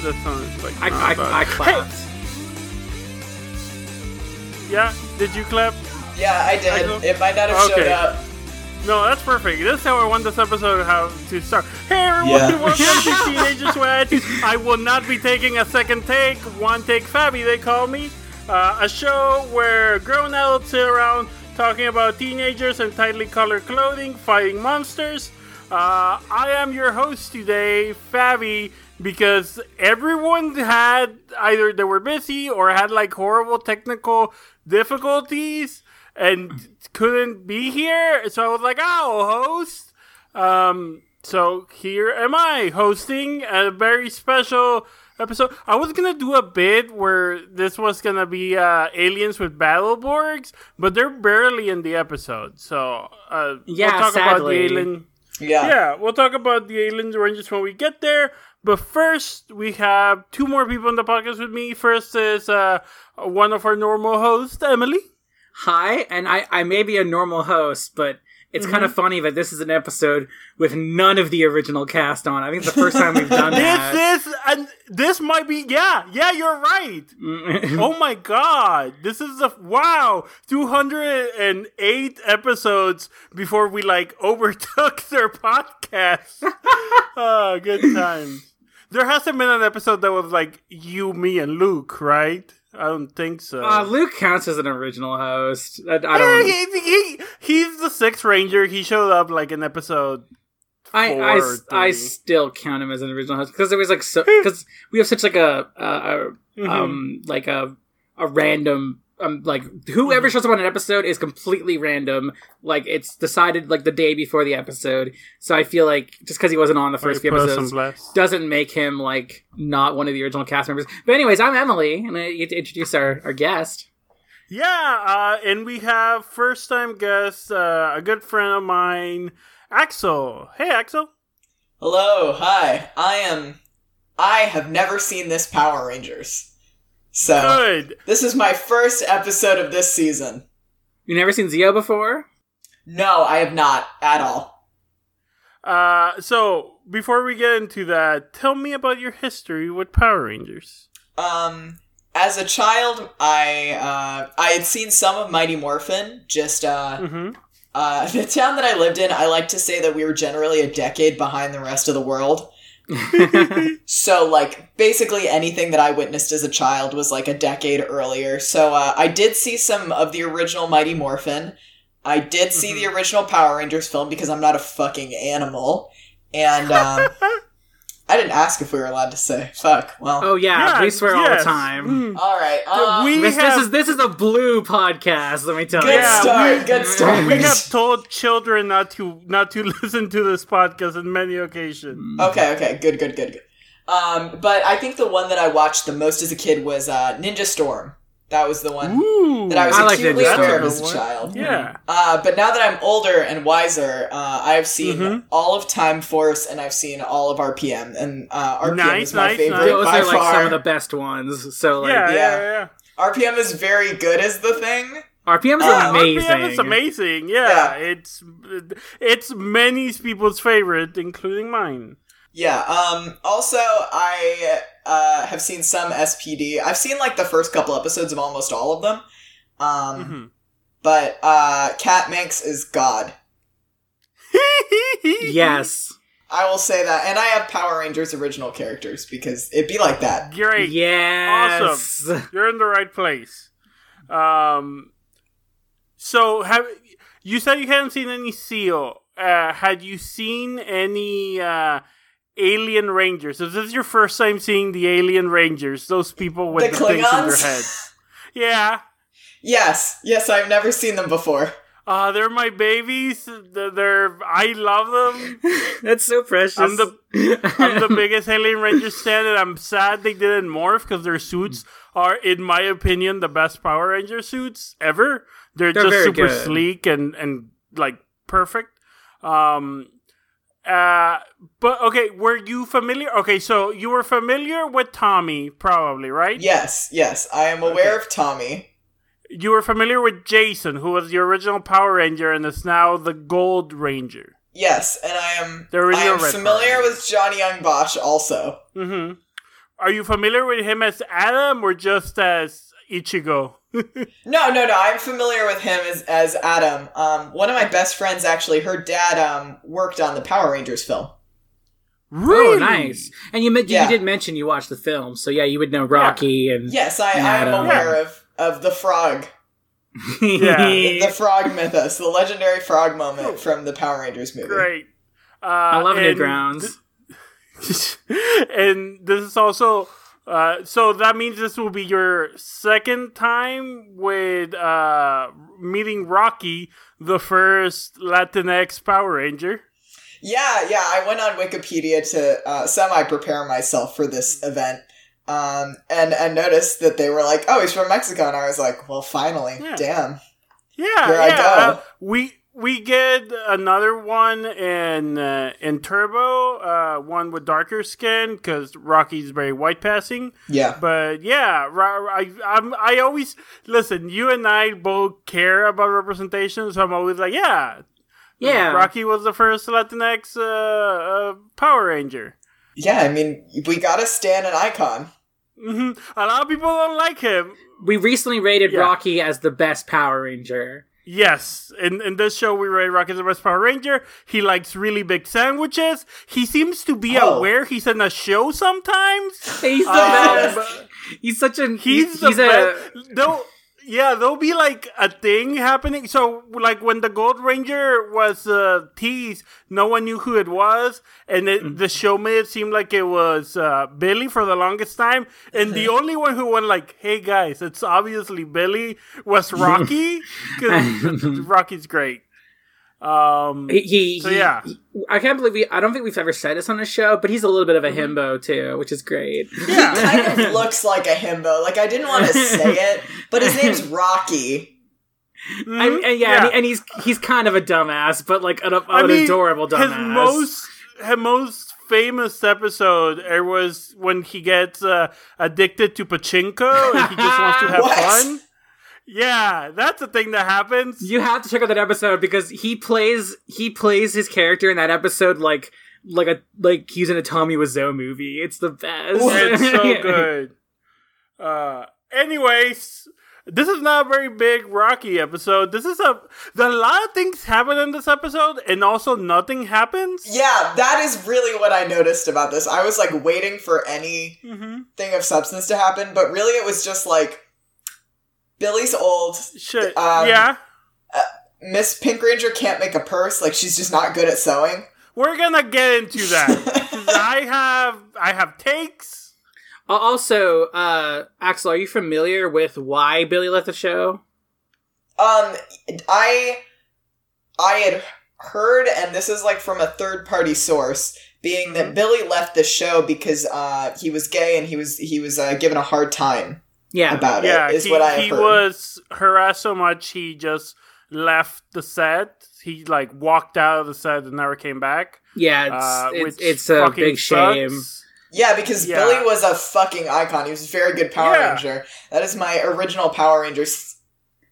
Clap that song? Like, I, not I, bad. I clapped. Yeah, did you clap? Yeah, I did. I know. It might not have showed up. No, that's perfect. This is how I want this episode how to start. Hey everyone, Yeah. welcome to Teenagers with I will not be taking a second take, one take Fabi they call me. Uh, a show where grown adults sit around talking about teenagers and tightly colored clothing fighting monsters. Uh, I am your host today, Fabi, because everyone had either they were busy or had like horrible technical difficulties and couldn't be here. So I was like, I'll host. Um, so here am I hosting a very special episode. I was gonna do a bit where this was gonna be uh, aliens with Battleborgs, but they're barely in the episode. So uh, Yeah, we'll talk about the sadly. alien. Yeah. Yeah, we'll talk about the aliens Rangers when we get there. But first, we have two more people on the podcast with me. First is uh, one of our normal hosts, Emily. Hi, and I, I may be a normal host, but it's kind Mm-hmm. of funny that this is an episode with none of the original cast on. I think it's the first time we've done that. This is and this might be yeah yeah you're right. oh my god, this is a wow 208 episodes before we like overtook their podcast. oh, good times. There hasn't been an episode that was like you, me, and Luke, right? I don't think so. uh, Luke counts as an original host. I, I don't. he, he, he's the sixth ranger. He showed up like in episode. I, four I, I still count him as an original host because there was like so because we have such like a, a, a Mm-hmm. um like a a random um like whoever Mm-hmm. shows up on an episode is completely random like it's decided like the day before the episode so I feel like just because he wasn't on the first few Put us on episodes doesn't make him like not one of the original cast members but anyways I'm Emily and I get to introduce our our guest Yeah, uh, and we have first time guest, uh, a good friend of mine, Axel. Hey, Axel. Hello, hi. I am. I have never seen this Power Rangers. So, Good. this is my first episode of this season. you never seen Zeo before No, I have not at all. Uh, so before we get into that, tell me about your history with Power Rangers. Um, as a child, I uh, I had seen some of Mighty Morphin. Just uh, Mm-hmm. uh, the town that I lived in, I like to say that we were generally a decade behind the rest of the world. So, like, basically anything that I witnessed as a child was like a decade earlier. So, uh, I did see some of the original Mighty Morphin. I did see the original Power Rangers film because I'm not a fucking animal. And, um, I didn't ask if we were allowed to say. Fuck. Well. oh yeah, Yeah, we swear all the time. Mm. Alright. Uh, we This, have this is this is a blue podcast. Let me tell good you. Yeah, start. we- good start. we have told children not to not to listen to this podcast on many occasions. Okay, okay, good, good, good, good. Um, but I think the one that I watched the most as a kid was uh, Ninja Storm. That was the one Ooh, that I was I like acutely Ninja aware of as a child. Yeah. Uh, but now that I'm older and wiser, uh, I've seen Mhm. all of Time Force and I've seen all of RPM, and uh, RPM Nice, is my nice, favorite nice. Those by are like far. some of the best ones. So like yeah, yeah, yeah. yeah. RPM is very good as the thing. RPM is Uh, amazing. RPM is amazing. Yeah, Yeah. it's it's many people's favorite, including mine. Yeah. Um. Also, I uh, have seen some SPD. I've seen like the first couple episodes of almost all of them. Um. Mhm. But uh, Kat Manx is God. Yes. I will say that, and I have Power Rangers original characters because it'd be like that. Great. Yes. Awesome. You're in the right place. Um, so have you said you hadn't seen any Seal? Uh, had you seen any uh, Alien Rangers? Is this your first time seeing the Alien Rangers? Those people with The the, things in their heads. Yeah. Yes. Yes, I've never seen them before. Uh, they're my babies. They're, they're I love them. That's so precious. I'm the I'm the biggest Alien Ranger fan, and I'm sad they didn't morph because their suits are, in my opinion, the best Power Ranger suits ever. They're, They're just super good. sleek and and like perfect. Um, uh, but okay, were you familiar? Okay, so you were familiar with Tommy, probably, right? Yes, yes, I am aware Okay. of Tommy. You were familiar with Jason, who was the original Power Ranger and is now the Gold Ranger. Yes, and I am. The original I am Red familiar Power with Johnny Yong Bosch also. hmm Are you familiar with him as Adam or just as Ichigo? No, no, no. I'm familiar with him as as Adam. Um, one of my best friends actually, her dad um worked on the Power Rangers film. really? Oh, nice. And you, men- Yeah. you did mention you watched the film, so yeah, you would know Rocky and Yes, I, I am Adam. aware of of the frog, Yeah. the frog mythos, the legendary frog moment from the Power Rangers movie. Great. Uh, I love and Newgrounds. th- and this is also. Uh, so that means this will be your second time with uh, meeting Rocky, the first Latinx Power Ranger. Yeah, yeah. I went on Wikipedia to uh, semi prepare myself for this event. Um, and, and noticed that they were like, oh, he's from Mexico. And I was like, well, finally. Yeah. Damn. Yeah, Here I yeah. go. uh, we we get another one in uh, in Turbo, uh, one with darker skin because Rocky's very white passing. Yeah. But yeah, I I'm, I always listen. You and I both care about representation, so I'm always like, yeah, yeah. Rocky was the first Latinx uh, uh, Power Ranger. Yeah, I mean, we gotta stand an icon. hmm A lot of people don't like him. We recently rated Yeah. Rocky as the best Power Ranger. Yes, in in this show we rate Rocky as the best Power Ranger. He likes really big sandwiches. He seems to be Oh. aware he's in a show sometimes. He's the Um, best. He's such an he's he's, the he's a best. Though, yeah, there'll be like a thing happening. So, like when the Gold Ranger was uh, teased, no one knew who it was, and it, the show made it seem like it was uh, Billy for the longest time. And the only one who went like, "Hey guys, it's obviously Billy," was Rocky because Rocky's great. Um, he, he, So, yeah. he- I can't believe we. I don't think we've ever said this on the show, but he's a little bit of a Mm-hmm. himbo too, which is great. yeah, Kind of looks like a himbo. Like, I didn't want to say it, but his name's Rocky. Mhm. I, and yeah, And, and he's he's kind of a dumbass, but like an, an I mean, adorable dumbass. His most his most famous episode it was when he gets uh, addicted to pachinko and he just wants to have fun. Yeah, that's a thing that happens. You have to check out that episode because he plays he plays his character in that episode like like a like he's in a Tommy Wiseau movie. It's the best. It's so good. Uh, anyways, this is not a very big Rocky episode. This is a a lot of things happen in this episode, and also nothing happens. Yeah, that is really what I noticed about this. I was like waiting for anything Mm-hmm. of substance to happen, but really it was just like Billy's old. Shit. Um, yeah, Miss Pink Ranger can't make a purse. Like she's just not good at sewing. we're gonna get into that. I have I have takes. Also, uh, Axel, are you familiar with why Billy left the show? Um, I I had heard, and this is like from a third party source, being that Billy left the show because uh he was gay and he was he was uh, given a hard time Yeah. about yeah, it. Is he, what I he heard. was harassed so much he just left the set. He like walked out of the set and never came back. Yeah, it's uh, it's, it's a fucking big shame. Yeah, because Yeah. Billy was a fucking icon. He was a very good Power Yeah. Ranger. That is my original Power Rangers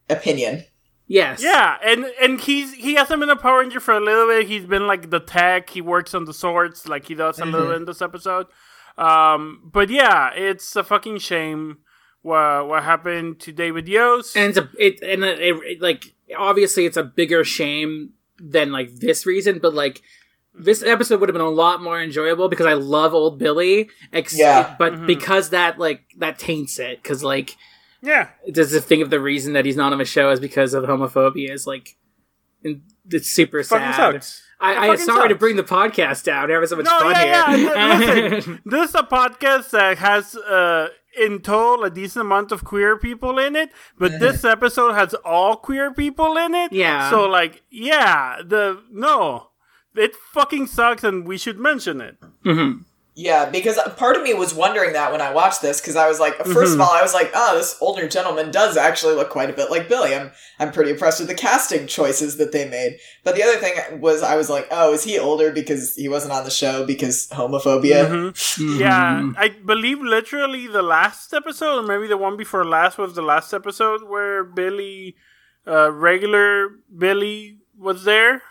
opinion. Yes. Yeah, and and he's he hasn't been a Power Ranger for a little bit. He's been like the tech. He works on the swords, like he does a Mm-hmm. little in this episode. Um, but yeah, it's a fucking shame what what happened to David Yost. and it's a it and it, it, like obviously it's a bigger shame than like this reason, but like this episode would have been a lot more enjoyable because I love old Billy. Ex- Yeah. but Mhm. because that like that taints it because like yeah, does the think of the reason that he's not on the show is because of homophobia is like and it's super fucking sad. sucks. I, It I fucking sorry to bring the podcast down. We're having so much No, fun yeah, here. yeah. Listen, this is a podcast that has, uh, in total, a decent amount of queer people in it, but this episode has all queer people in it. Yeah. So, like, yeah, the no, it fucking sucks, and we should mention it. Mhm. Yeah, because part of me was wondering that when I watched this, because I was like, 1st Mm-hmm. of all, I was like, oh, this older gentleman does actually look quite a bit like Billy. I'm I'm pretty impressed with the casting choices that they made. But the other thing was, I was like, oh, is he older because he wasn't on the show because homophobia? Mhm. Mhm. Yeah, I believe literally the last episode, or maybe the one before last, was the last episode where Billy, uh, regular Billy, was there.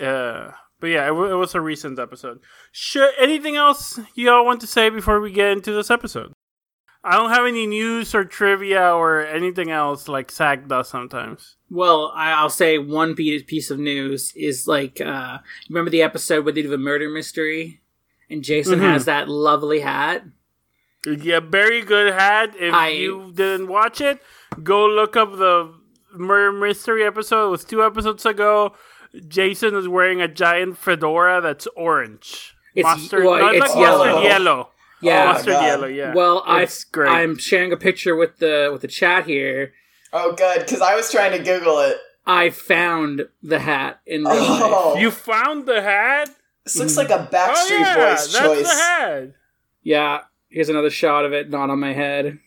Uh, but yeah, it, w- it was a recent episode. Should anything else you all want to say before we get into this episode? I don't have any news or trivia or anything else like Zach does sometimes. Well, I, I'll say one piece of news is like, uh, remember the episode where they do the murder mystery, and Jason Mhm. has that lovely hat. Yeah, very good hat. If I- you didn't watch it, go look up the murder mystery episode. It was two episodes ago. Jason is wearing a giant fedora that's orange. It's- mustard. well, no, it's, it's like mustard yellow. yellow. Oh, yeah. Oh my mustard God. yellow. Yeah. Well, I, great. I'm sharing a picture with the with the chat here. Oh, good, because I was trying to Google it. I found the hat in real life. Oh, you found the hat. this looks like a Oh Backstreet yeah, Boys that's choice. the hat. Yeah, here's another shot of it, not on my head.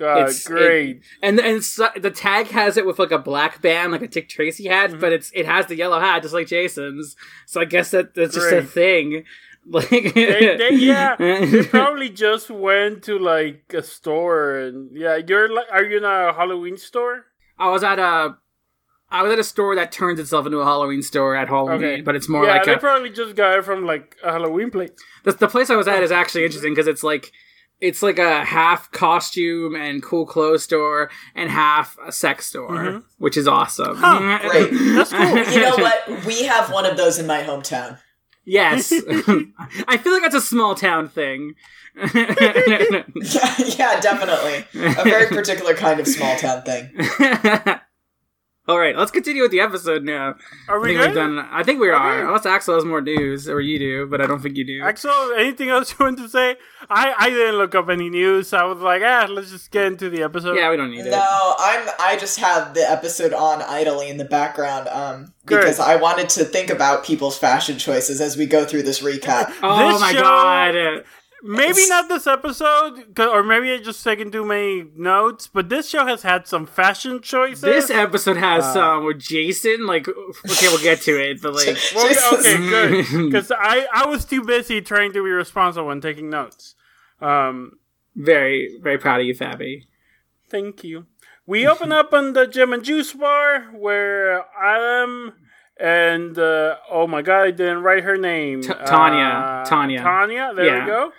God, It's- great. And and it's, the tag has it with like a black band, like a Dick Tracy hat, Mm-hmm. but it's it has the yellow hat just like Jason's. So I guess that that's just a thing. Like They, they, yeah, they probably just went to like a store and yeah. You're like, are you in a Halloween store? I was at a I was at a store that turns itself into a Halloween store at Halloween, Okay. but it's more yeah, like they a, probably just got it from like a Halloween place. the, the place I was at is actually interesting because it's like it's like a half costume and cool clothes store and half a sex store, Mhm. which is awesome. Huh, great. That's cool. You know what? We have one of those in my hometown. Yes, I feel like that's a small town thing. yeah, yeah, definitely. A very particular kind of small town thing. All right, let's continue with the episode now. Are I we think good? we've done. I think we Okay. are. Unless Axel has more news, or you do, but I don't think you do. Axel, anything else you want to say? I, I didn't look up any news. I was like, ah, let's just get into the episode. yeah, we don't need it. No, I'm. I just have the episode on idly in the background, um, Good. because I wanted to think about people's fashion choices as we go through this recap. Oh This my show- god! Maybe not this episode, or maybe I just taken too many notes. But this show has had some fashion choices. This episode has Uh, some with Jason. Like, okay, we'll get to it, but like, Well, okay, good. Because I, I was too busy trying to be responsible and taking notes. Um, very, very proud of you, Fabi. thank you. We open up on the Gem and Juice bar where Adam and uh, oh my god, I didn't write her name. T- Tanya. Uh, Tanya. Tanya. There Yeah. we go.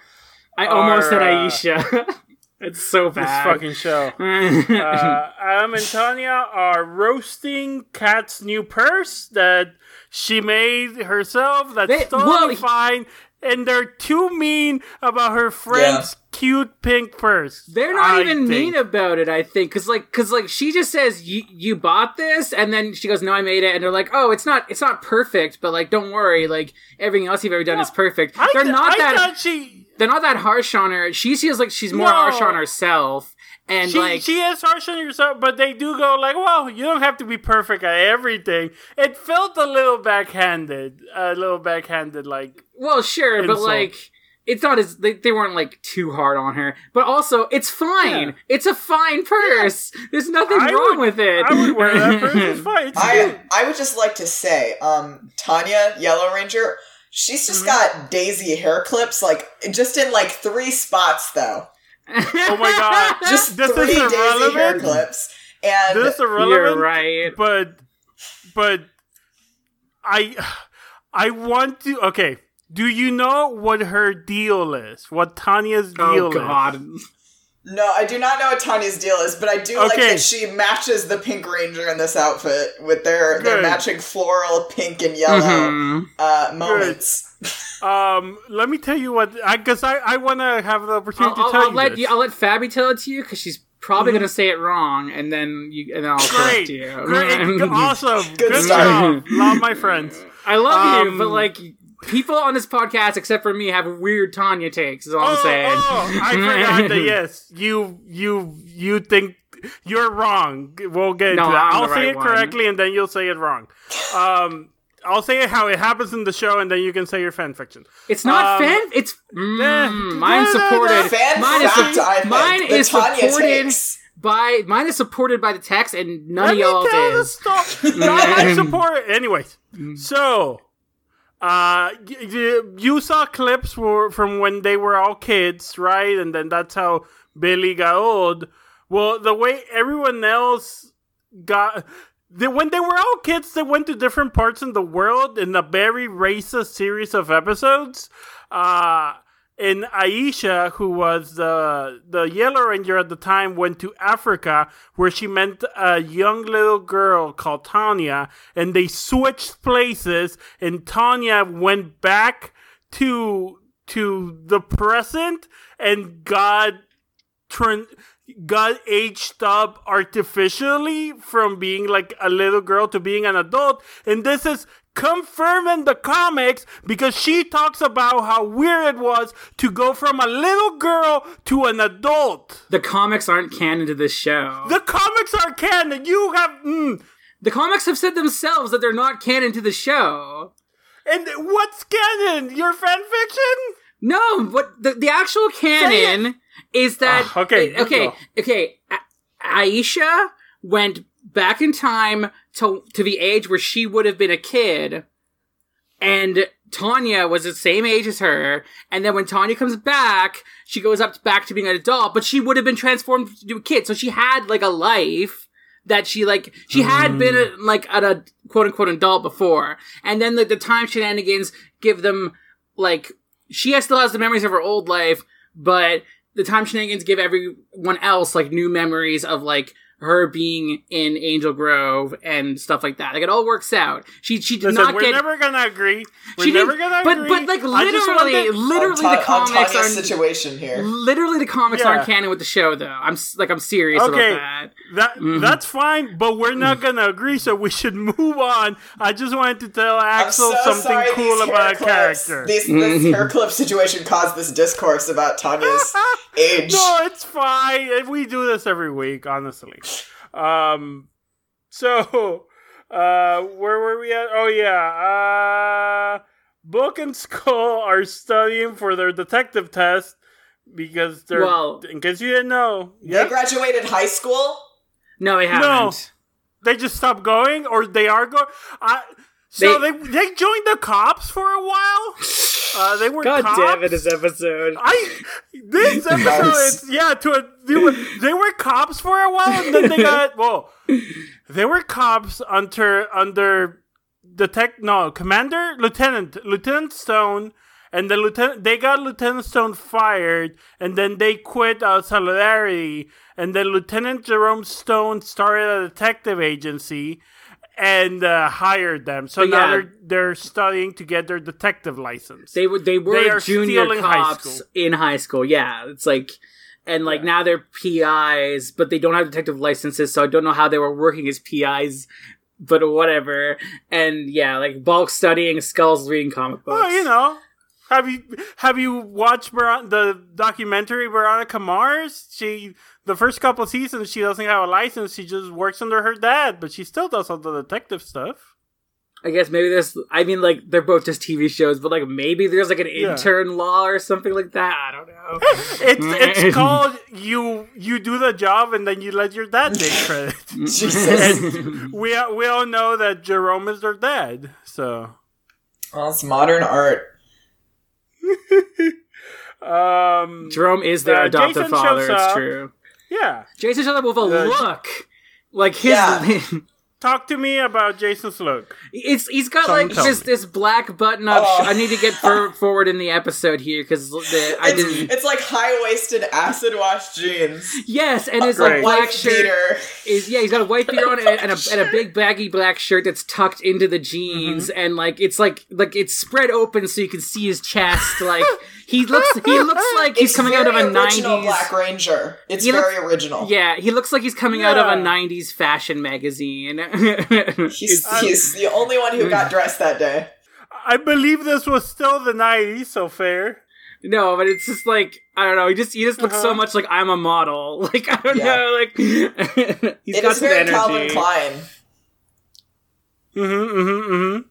I almost said Our, uh, Aisha. it's so bad. This fucking show. uh, Adam and Tanya are roasting Kat's new purse that she made herself. That's They- totally well, fine. And they're too mean about her friend's cute pink purse. They're not I even think. mean about it, I think, because like, because like, she just says you you bought this, and then she goes, "No, I made it," and they're like, "Oh, it's not it's not perfect, but like, don't worry, like everything else you've ever done is perfect." I they're th- not I that thought she. They're not that harsh on her. She feels like she's more No. harsh on herself, and She, like, she is harsh on herself, but they do go like, "Well, you don't have to be perfect at everything." It felt a little backhanded, a little backhanded, like well, sure, but like, it's not as they, they weren't like too hard on her, but also it's fine. Yeah. It's a fine purse. There's nothing I wrong would- with it. I would wear that purse. It's fine. It's I. I would just like to say, um, Tanya Yellow Ranger, she's just mm-hmm. got Daisy hair clips, like just in like three spots though. Oh my god! Just this three is Daisy hair clips, and This is irrelevant. You're right. but but I I want to okay. Do you know what her deal is? What Tanya's oh, deal Oh is? God. no, I do not know what Tanya's deal is, but I do like that she matches the Pink Ranger in this outfit with their their matching floral pink and yellow Mhm. uh, moments. Um, let me tell you what, I guess I, I want to have the opportunity I'll, to tell I'll you let this. you. I'll let Fabi tell it to you because she's probably gonna say it wrong, and then you and then I'll correct Great, you. great, awesome, Good good, start. job, love my friends. I love you, Um, but like people on this podcast, except for me, have weird Tanya takes. Is all I'm Oh, saying. oh, I forgot that. Yes, you, you, you think you're wrong. We'll get into that. I'm I'll say right it one. correctly, and then you'll say it wrong. Um, I'll say it how it happens in the show, and then you can say your fan fiction. It's not Um, fan. It's eh, mm, mine no, no, no. supported. Fan mine is fact, sup- I think, mine is supported takes. by mine is supported by the text, and none Let of me y'all tell the story. Not my support. Anyways, so uh, you saw clips from when they were all kids, right? And then that's how Billy got old. Well, the way everyone else got. They, when they were all kids, they went to different parts in the world in a very racist series of episodes. Uh, and Aisha, who was uh, the the Yellow Ranger at the time, went to Africa, where she met a young little girl called Tanya, and they switched places. And Tanya went back to to the present and got turned got aged up artificially from being like a little girl to being an adult and this is confirmed in the comics because she talks about how weird it was to go from a little girl to an adult The comics aren't canon to this show. the comics are canon you have mm, The comics have said themselves that they're not canon to the show. and what's canon your fan fiction No, but the, the actual canon is that Ah, okay, okay, okay. A- Aisha went back in time to to the age where she would have been a kid, and Tanya was the same age as her. And then when Tanya comes back, she goes up back to being an adult, but she would have been transformed to a kid, so she had like a life that she like she had mm-hmm. been a, like at a quote unquote adult before, and then the, the time shenanigans give them like she has, still has the memories of her old life, but the time shenanigans give everyone else like new memories of like her being in Angel Grove and stuff like that. Like it all works out. She she did listen not we're get. never gonna agree we're she never didn't- gonna but agree but like literally, literally on, the Ta- comics on Tanya's are situation here. literally the comics Yeah. aren't canon with the show though. I'm like I'm serious Okay. about that. That Mm-hmm. that's fine, but we're not gonna agree, so we should move on. I just wanted to tell I'm Axel so something sorry cool about hair a clips, character. These, this hair clip situation caused this discourse about Tanya's age. no, it's fine. We do this every week, honestly. Um, so uh, where were we at? Oh yeah, uh, Bulk and Skull are studying for their detective test because they're. Well- in case you didn't know, They yeah, graduated high school. No, they haven't. they just stopped going, or they are going. I so they, They- they joined the cops for a while. Uh, they were God cops. damn it! This episode. I this episode Nice. is yeah to a they were, they were cops for a while and then they got well they were cops under under the tech no commander lieutenant lieutenant Stone and the lieutenant they got Lieutenant Stone fired and then they quit uh, Solidarity and then Lieutenant Jerome Stone started a detective agency and uh, hired them so But now yeah. they're they're studying to get their detective license. They were they were They junior in high cops in high school. Yeah, it's like, and like now they're PIs, but they don't have detective licenses, so I don't know how they were working as PIs. But whatever, and yeah, like bulk studying skulls, reading comic books. Well, you know, have you have you watched Ver- the documentary Veronica Mars? She the first couple seasons she doesn't have a license. She just works under her dad, but she still does all the detective stuff. I guess maybe there's. I mean, like they're both just TV shows, but like maybe there's like an Yeah. intern law or something like that. I don't know. It's it's called you you do the job and then you let your dad take credit. Jesus. and we we all know that Jerome is their dad. So well, it's modern art. um Jerome is their Uh, adoptive Jason father. It's up. true. Yeah. Jason shows up with a Uh, look, like his. Yeah. Talk to me about Jason's look. It's he's got Don't like just this me. this black button up. Oh. I need to get for, forward in the episode here because I It's, didn't. it's like high waisted acid wash jeans. Yes, and his A like black white shirt beater. is yeah. He's got a white beater on and, and a and a big baggy black shirt that's tucked into the jeans, Mm-hmm. and like it's like like it's spread open so you can see his chest. Like he looks he looks like he's It's coming out of a original nineties. Black Ranger. It's He very looks- original. Yeah, he looks like he's coming out of a '90s fashion magazine. He's, I'm- he's the only one who got dressed that day. I believe this was still the 90s, so fair. No, but it's just like I don't know. He just he just looks so Uh-huh. much like I'm a model. Like I don't Yeah. know. Like he's It got is some very energy. Calvin Klein. Mm-hmm, mm-hmm, mm-hmm.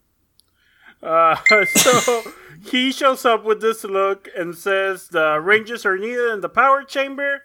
Uh, so he shows up with this look and says the Rangers are needed in the power chamber.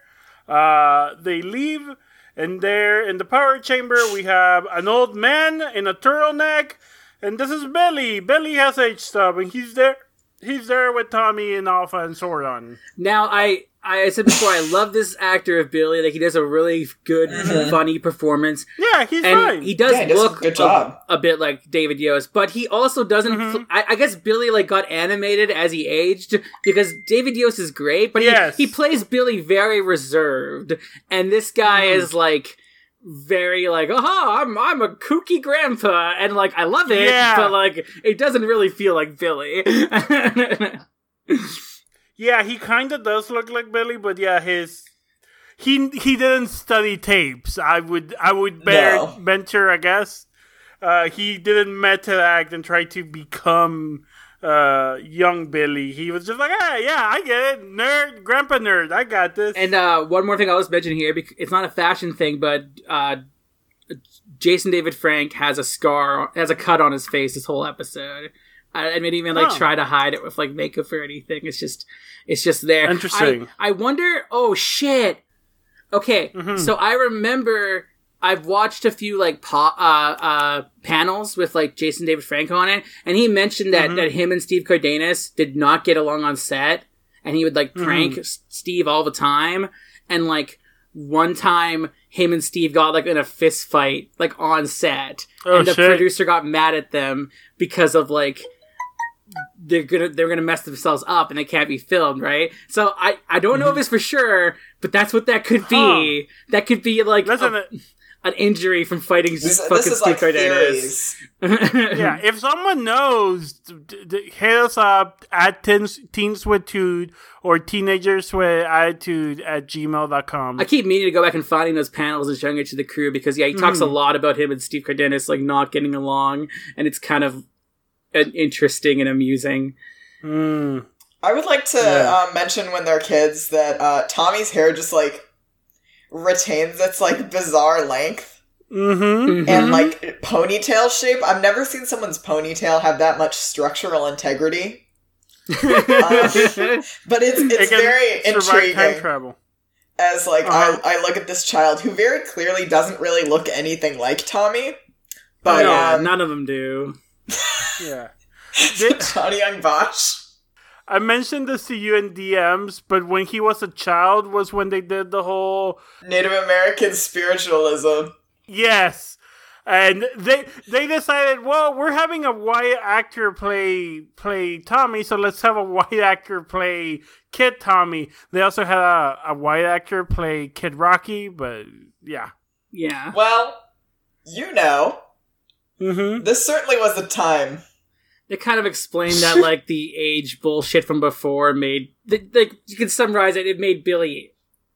Uh, they leave, and there in the power chamber we have an old man in a turtleneck, and this is Billy. Billy has H stub, and he's there. He's there with Tommy and Alpha and Zordon. Now I I said before I love this actor of Billy. Like he does a really good, funny performance, Yeah, he's and fine. he does Yeah, he does a look good a- job. A, bit like David Yost, but he also doesn't. Mm-hmm. I, I guess Billy like got animated as he aged because David Yost is great, but he Yes. he plays Billy very reserved, and this guy Mm-hmm. is like very like oh I'm I'm a kooky grandpa and like I love it Yeah. but like it doesn't really feel like Billy. Yeah, he kind of does look like Billy, but yeah, his he he didn't study tapes. I would I would bear, No. venture, I guess. Uh, he didn't method act and try to become uh, young Billy. He was just like, ah, yeah, I get it, nerd, grandpa nerd, I got this. And uh, one more thing I'll just mention here, it's not a fashion thing, but uh, Jason David Frank has a scar, has a cut on his face this whole episode. I, I didn't even like Oh. try to hide it with like makeup or anything. It's just, it's just there. Interesting. I, I wonder. Oh shit. Okay, Mm-hmm. so I remember I've watched a few like po- uh, uh, panels with like Jason David Franco on it, and he mentioned that Mm-hmm. that him and Steve Cardenas did not get along on set, and he would like Mm-hmm. prank Steve all the time, and like one time him and Steve got like in a fist fight like on set, Oh, and the shit. producer got mad at them because of like they're gonna they're gonna mess themselves up and they can't be filmed, right? So I I don't know if it's for sure, but that's what that could be. That could be like a- an injury from fighting This, fucking this is Steve like Cardenas. yeah, if someone knows, d- d- hit us up at teens, teens with Tude or teenagers with attitude at gmail.com. I keep meaning to go back and finding those panels and showing it to the crew because yeah, he talks a lot about him and Steve Cardenas like not getting along, and it's kind of uh, interesting and amusing. Mm. I would like to Yeah. um, mention when they're kids that uh, Tommy's hair just like retains its like bizarre length Mm-hmm. and like ponytail shape. I've never seen someone's ponytail have that much structural integrity. Um, but it's it's can very survive time travel. as like Uh-huh. I, I look at this child who very clearly doesn't really look anything like Tommy. But yeah, um, none of them do. Yeah. Did- Johnny Yong Bosch. I mentioned this to you in DMs, but when he was a child was when they did the whole Native American spiritualism. yes. And they they decided, well, we're having a white actor play play Tommy, so let's have a white actor play Kid Tommy. They also had a, a white actor play Kid Rocky, but yeah. Yeah. Well, you know, Mm-hmm. this certainly was the time. They kind of explained that like the age bullshit from before made th- like you can summarize it it made billy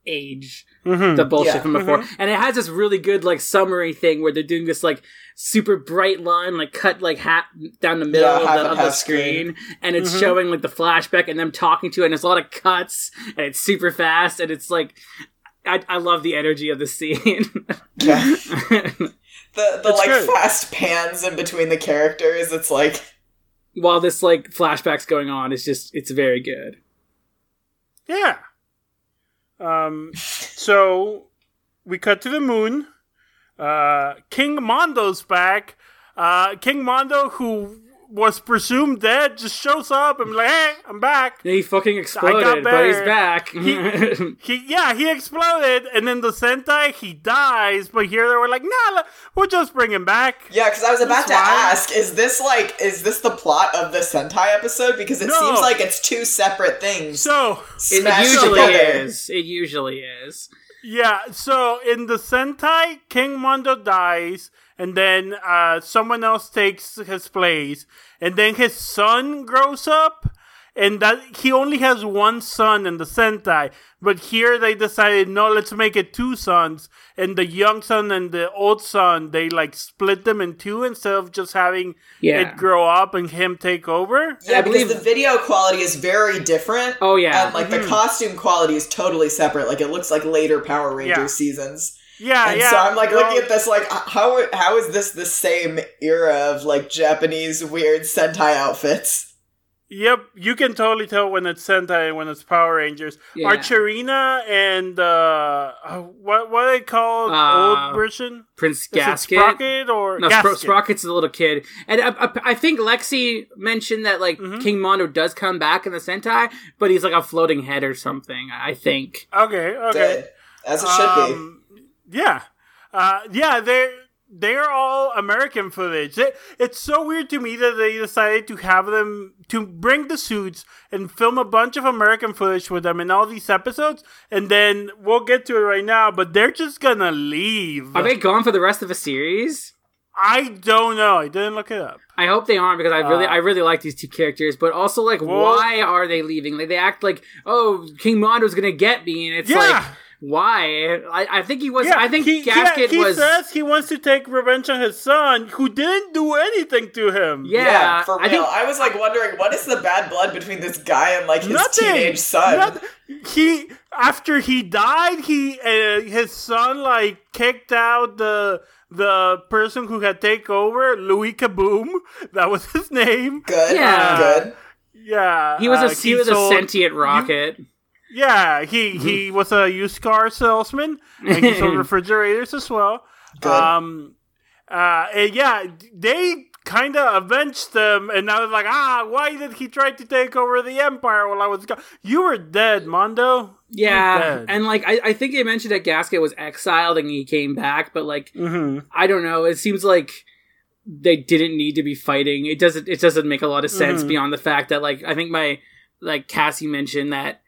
age Mm-hmm. the bullshit Yeah. from before and it has this really good like summary thing where they're doing this like super bright line like cut like hat down the middle Yeah, of, the, of the half screen and it's Mhm. showing like the flashback and them talking to it and there's a lot of cuts and it's super fast and it's like I, I love the energy of the scene. Yeah. The the It's like good. fast pans in between the characters. It's like While this like flashbacks going on, it's just it's very good. Yeah. Um. So we cut to the moon. Uh, King Mondo's back. Uh, King Mondo, who was presumed dead, just shows up and like, hey, I'm back. He fucking exploded, but he's back. He- He yeah, he exploded, and then the Sentai he dies. But here they were like, nah, we'll just bring him back. yeah, because I was about to why- ask, is this like is this the plot of the Sentai episode? Because it No. seems like it's two separate things. So it usually together. is. It usually is. Yeah, so in the Sentai, King Mondo dies, and then uh, someone else takes his place, and then his son grows up, and that he only has one son in the Sentai. But here they decided, no, let's make it two sons, and the young son and the old son, they like split them in two instead of just having Yeah. it grow up and him take over. Yeah, I because believe- the video quality is very different. Oh, yeah. and like Mm-hmm. the costume quality is totally separate. Like it looks like later Power Ranger Yeah. seasons. Yeah, And yeah. so I'm like they're looking at this, like how how is this the same era of like Japanese weird Sentai outfits? Yep, you can totally tell when it's Sentai and when it's Power Rangers. Yeah. Archerina and uh, uh, what what are they called? Uh, Old version? Prince Gasket. Sprocket or No, Spro- Gasket? Sprocket's a little kid, and I, I, I think Lexi mentioned that like Mm-hmm. King Mondo does come back in the Sentai, but he's like a floating head or something. I think. Okay, okay. Good. As it should be. Yeah, uh, yeah. They're they're all American footage. It, it's so weird to me that they decided to have them to bring the suits and film a bunch of American footage with them in all these episodes, and then we'll get to it right now. But they're just gonna leave. Are they gone for the rest of the series? I don't know. I didn't look it up. I hope they aren't because I really, Uh, I really like these two characters. But also, like, Well- why are they leaving? Like, they act like, oh, King Mondo's gonna get me, and it's Yeah. like, why? I, I think he was. Yeah, I think he, Gasket he, he was. says he wants to take revenge on his son, who didn't do anything to him. yeah, for real. I think I was like wondering what is the bad blood between this guy and like his Nothing. teenage son. Not- he after he died, he uh, his son like kicked out the the person who had take over, Louis Kaboom. That was his name. Good. Yeah. Good. Yeah, he was uh, a he was a sentient rocket. Yeah, he he was a used car salesman, and he sold refrigerators as well. Good. Um, uh, yeah, they kind of avenged them, and I was like, ah, why did he try to take over the empire while I was gone? You were dead, Mondo. Yeah, dead. and like I, I think they mentioned that Gasket was exiled and he came back, but like Mm-hmm. I don't know. It seems like they didn't need to be fighting. It doesn't. It doesn't make a lot of sense Mhm. beyond the fact that like I think my like Cassie mentioned that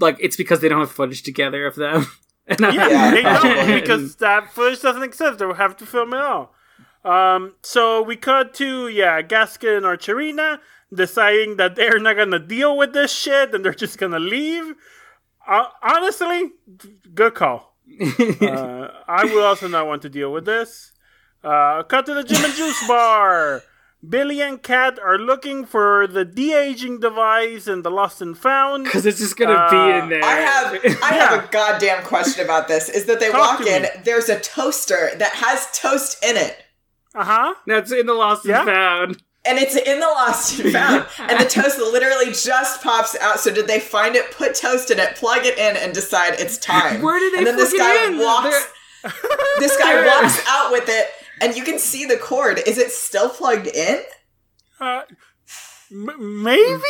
like it's because they don't have footage together of them. And I- Yeah, they don't because that footage doesn't exist. They will have to film it all. Um, so we cut to yeah, Gasket and Archerina deciding that they're not gonna deal with this shit and they're just gonna leave. Uh, honestly, good call. uh, I would also not want to deal with this. Uh, cut to the Gym and Juice bar. Billy and Kat are looking for the de aging device in the Lost and Found. Because it's just gonna Uh, be in there. I have I Yeah. have a goddamn question about this. Is that they Talk walk in, me. there's a toaster that has toast in it. Uh huh. That's in the Lost Yeah? and Found. And it's in the lost and found. and the toast literally just pops out. So did they find it, put toast in it, plug it in, and decide it's time? Where did they And then this guy it in? walks this guy walks out with it and you can see the cord. Is it still plugged in? Uh, m- maybe.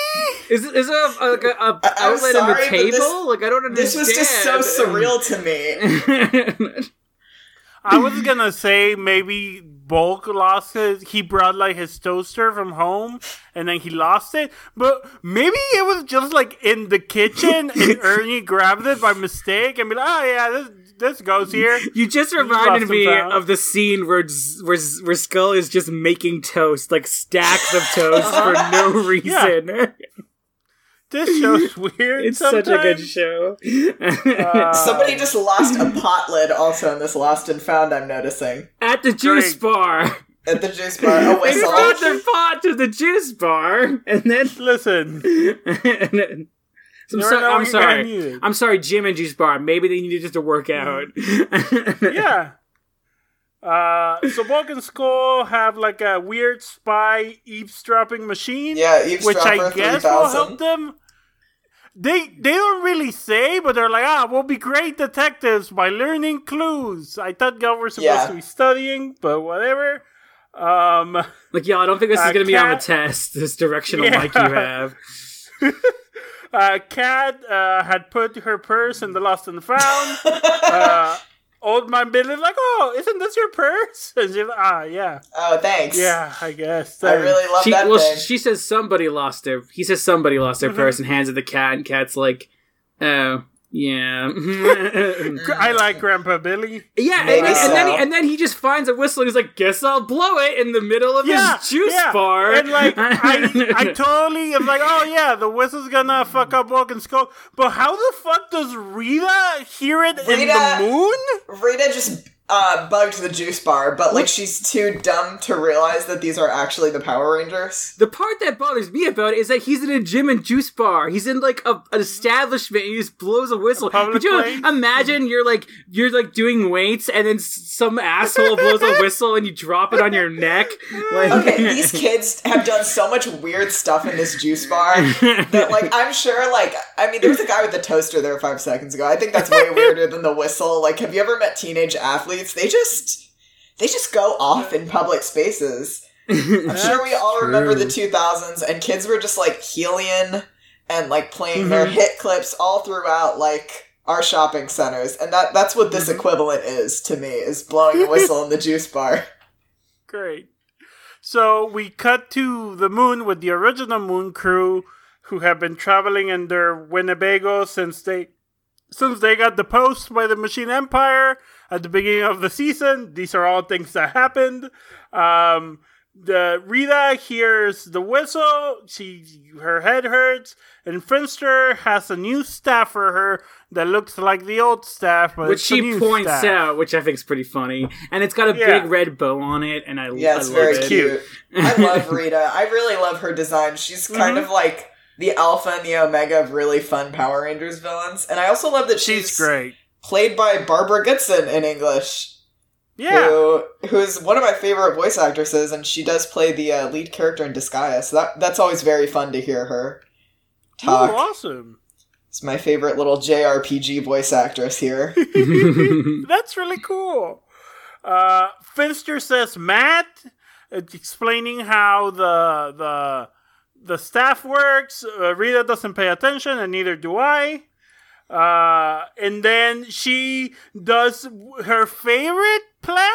Is it is it a, like a, a I- I'm outlet on the sorry, but table? this- like I don't understand. This was just so surreal to me. I was gonna say maybe Bulk lost his. He brought like his toaster from home, and then he lost it. But maybe it was just like in the kitchen, and Ernie grabbed it by mistake and be like, "Oh yeah, this this goes here." You just reminded me of the scene where Z- where where Skull is just making toast, like stacks of toast for no reason. This show's weird. It's such a good show. Uh, Somebody just lost a pot lid also in this lost and found, I'm noticing. At the juice Great. bar, At the juice bar. A they whistle. brought their pot to the juice bar, and then. Listen, and then I'm, so- I'm when you're gonna need sorry. I'm sorry, Gym and Juice Bar. Maybe they needed just to work out. yeah. Uh, so Bulk and Skull have like a weird spy eavesdropping machine. Yeah, which I Eavesdropper guess will 3000. help them. They they don't really say, but they're like, ah, we'll be great detectives by learning clues. I thought y'all were supposed Yeah. to be studying, but whatever. Um, Like, yo, I don't think this Uh, is gonna be on the test. This directional Yeah. mic you have. uh, Kat uh, had put her purse in the lost and found. uh, old man Billy like, oh, isn't this your purse? And she's like, ah, yeah, Oh, thanks. yeah, I guess. I really love She, that well, thing. she says somebody lost their. He says somebody lost their Mm-hmm. purse and hands it to the Kat, and Kat's like, "Oh, yeah, I like Grandpa Billy. yeah." And Maybe then, and then he, and then he just finds a whistle. and He's like, "Guess I'll blow it in the middle of Yeah, his juice yeah. bar." And like, I, I totally am like, oh yeah, the whistle's gonna fuck up Bulk and Skull. But how the fuck does Rita hear it in the moon? Rita just uh, bugged the juice bar, but like she's too dumb to realize that these are actually the Power Rangers. The part that bothers me about it is that he's in a gym and juice bar. He's in like a, an establishment. And he just blows a whistle. public Could you place? imagine you're like you're like doing weights and then some asshole blows a whistle and you drop it on your neck? Like, Okay, these kids have done so much weird stuff in this juice bar that, like, I'm sure, like, I mean, there was a guy with a toaster there five seconds ago. I think that's way weirder than the whistle. Like, have you ever met teenage athletes? They just, they just go off in public spaces. I'm sure we all remember the 2000s, and kids were just like helium and like playing their mm-hmm. hit clips all throughout like our shopping centers, and that that's what this mm-hmm. equivalent is to me is blowing a whistle in the juice bar. Great. So we cut to the moon with the original moon crew who have been traveling in their Winnebago since they since they got deposed by the Machine Empire at the beginning of the season. These are all things that happened. Um the Rita hears the whistle, she her head hurts, and Finster has a new staff for her that looks like the old staff, but which it's she new points staff. out, which I think is pretty funny, and it's got a Yeah. big red bow on it, and I, Yeah, I it's love very it. cute. I love Rita. I really love her design. She's kind Mm-hmm. of like the alpha and the omega of really fun Power Rangers villains, and I also love that she's, She's great. Played by Barbara Goodson in English. Yeah. who who's one of my favorite voice actresses, and she does play the uh, lead character in Disgaea. So that that's always very fun to hear her talk. Ooh, awesome. It's my favorite little JRPG voice actress here. That's really cool. Uh, Finster says Matt, uh, explaining how the the the staff works. Uh, Rita doesn't pay attention, and neither do I. Uh, and then she does her favorite plan,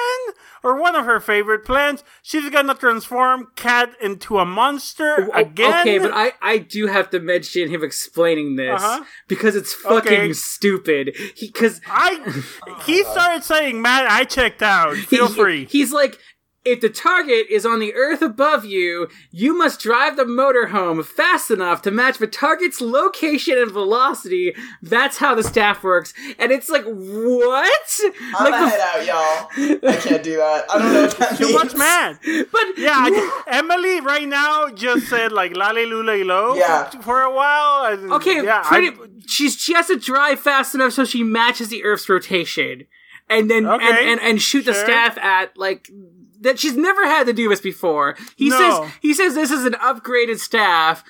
or one of her favorite plans. She's gonna transform Kat into a monster again. Okay, but I, I do have to mention him explaining this Uh-huh. because it's fucking Okay. stupid. Because I he started saying, "Matt, I checked out. Feel free." He's like, if the target is on the earth above you, you must drive the motorhome fast enough to match the target's location and velocity. That's how the staff works. And it's like, what? I'm like gonna head out, y'all. I can't do that. I don't know what that Too means. much man. but Yeah, I- Emily right now just said like lale lula lo Yeah. for a while. and- Okay, yeah, pretty, I- she's she has to drive fast enough so she matches the Earth's rotation, and then and, Okay, and and shoot the staff at like that. She's never had to do this before. He No. says he says this is an upgraded staff,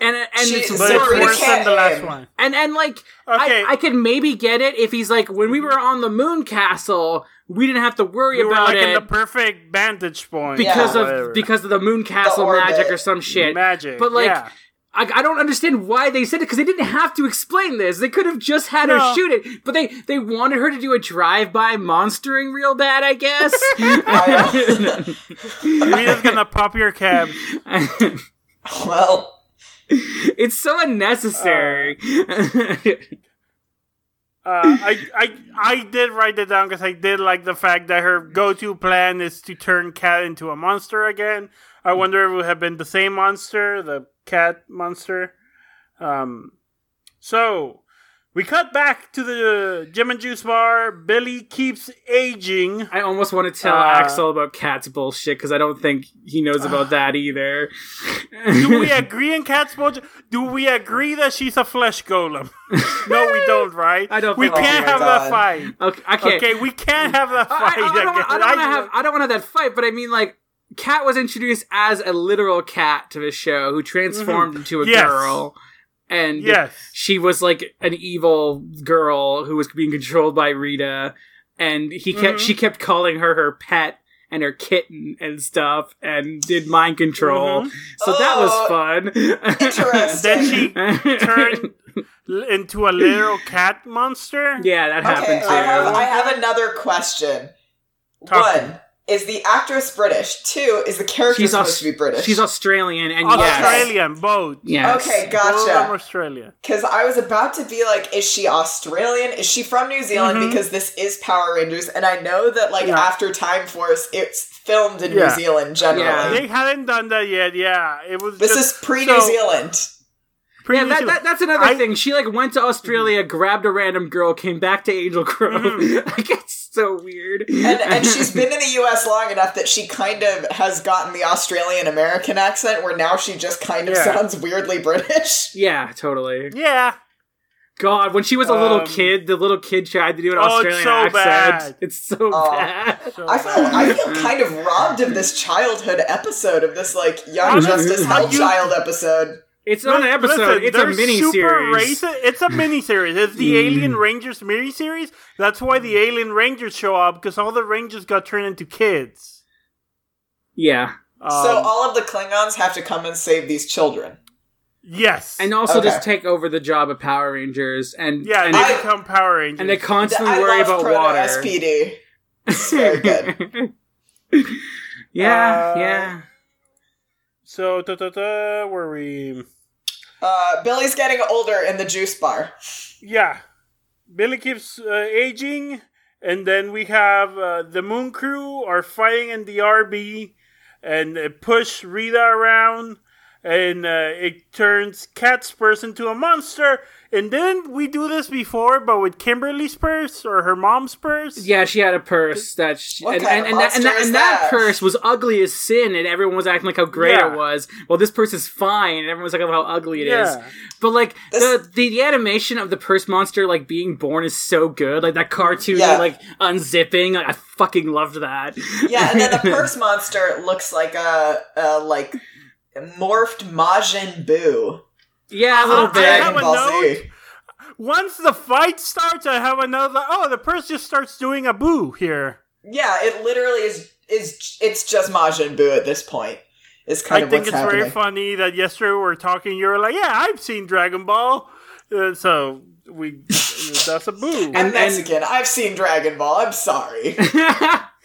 and and She- it's but it's Rita worse than the last one. and and like Okay. I I could maybe get it if he's like when we were on the moon castle, we didn't have to worry We were about like it in the perfect vantage point because or of whatever. because of the moon castle orbit. magic or some shit. magic. But like, yeah. I, I don't understand why they said it because they didn't have to explain this. They could have just had No. her shoot it, but they they wanted her to do a drive-by monstering real bad, I guess. Rita's gonna pop your cab. Well, it's so unnecessary. Uh, I, I I did write it down because I did like the fact that her go-to plan is to turn Kat into a monster again. I wonder if it would have been the same monster, the cat monster. Um, so We cut back to the Gym and Juice bar. Billy keeps aging. I almost want to tell Uh, Axel about Kat's bullshit because I don't think he knows about that either. Do we agree in Kat's bullshit? Do we agree that she's a flesh golem? no, we don't, right? I don't We think- can't Oh my have God. that fight. Okay, okay. Okay, we can't have that fight I, I don't, want- don't want to have. I don't want to have that fight, but I mean, like, Kat was introduced as a literal cat to the show who transformed into a Yes. girl, and Yes. she was like an evil girl who was being controlled by Rita, and he kept Mhm. she kept calling her her pet and her kitten and stuff, and did mind control. Mhm. So that was Oh, fun. Interesting. Then she turned into a little cat monster. yeah, that happened too. I have I have another question. Talk to One, is the actress British? Two, is the character She's supposed Aus- to be British? She's Australian, and yes, Australian, both. yes. Okay, Both of them gotcha. Australia. Because I was about to be like, is she Australian? Is she from New Zealand? Mhm. Because this is Power Rangers, and I know that like Yeah. after Time Force, it's filmed in Yeah. New Zealand generally. Yeah. They hadn't done that yet. Yeah, it was. This just is pre New so- Zealand. Yeah, pre-New that, that, that's another I- thing. She like went to Australia, grabbed a random girl, came back to Angel Grove. like it's so weird. And, and she's been in the US long enough that she kind of has gotten the Australian American accent where now she just kind of Yeah. sounds weirdly British. yeah, totally. Yeah, God, when she was a little Um, kid, the little kid tried to do an oh, it's Australian so accent. bad. It's so Oh. bad. So I feel bad. I feel kind of robbed of this childhood episode of this like Young Honestly, Justice Hell you- Child episode. It's not an episode. Listen, it's a mini series. racist. It's a mini series. It's the Mm. Alien Rangers mini series. That's why the Alien Rangers show up because all the Rangers got turned into kids. Yeah, so Um, all of the Klingons have to come and save these children. yes, and also Okay. just take over the job of Power Rangers, and yeah, and, I- become Power Rangers. and they constantly I worry love about Proto water. SPD. It's very good. yeah, Uh, yeah. so da, da, da, were we? Uh, Billy's getting older in the juice bar. Yeah, Billy keeps uh, aging, and then we have uh, the Moon Crew are fighting in the RV, and uh, push Rita around, and uh, it turns Kat's person to a monster. And then we do this before, but with Kimberly's purse or her mom's purse. Yeah, she had a purse that, she, What and, kind and, of and, that, and, monster that, is and that that? purse was ugly as sin, and everyone was acting like how great Yeah. it was. Well, this purse is fine, and everyone's like, oh, how ugly it is. Yeah. But like This- the, the the animation of the purse monster like being born is so good. Like that cartoon, Yeah. like unzipping. Like, I fucking loved that. Yeah, and then the purse monster looks like a, a like morphed Majin Buu. Yeah, a little I have a Dragon Ball note. Z. Once the fight starts, I have another. Oh, the purse just starts doing a boo here. Yeah, it literally is is it's just Majin Buu at this point. Is kind of. I of think what's it's happening. very funny that yesterday we were talking. You were like, "Yeah, I've seen Dragon Ball," uh, so we that's a boo. I'm And- Mexican. I've seen Dragon Ball. I'm sorry.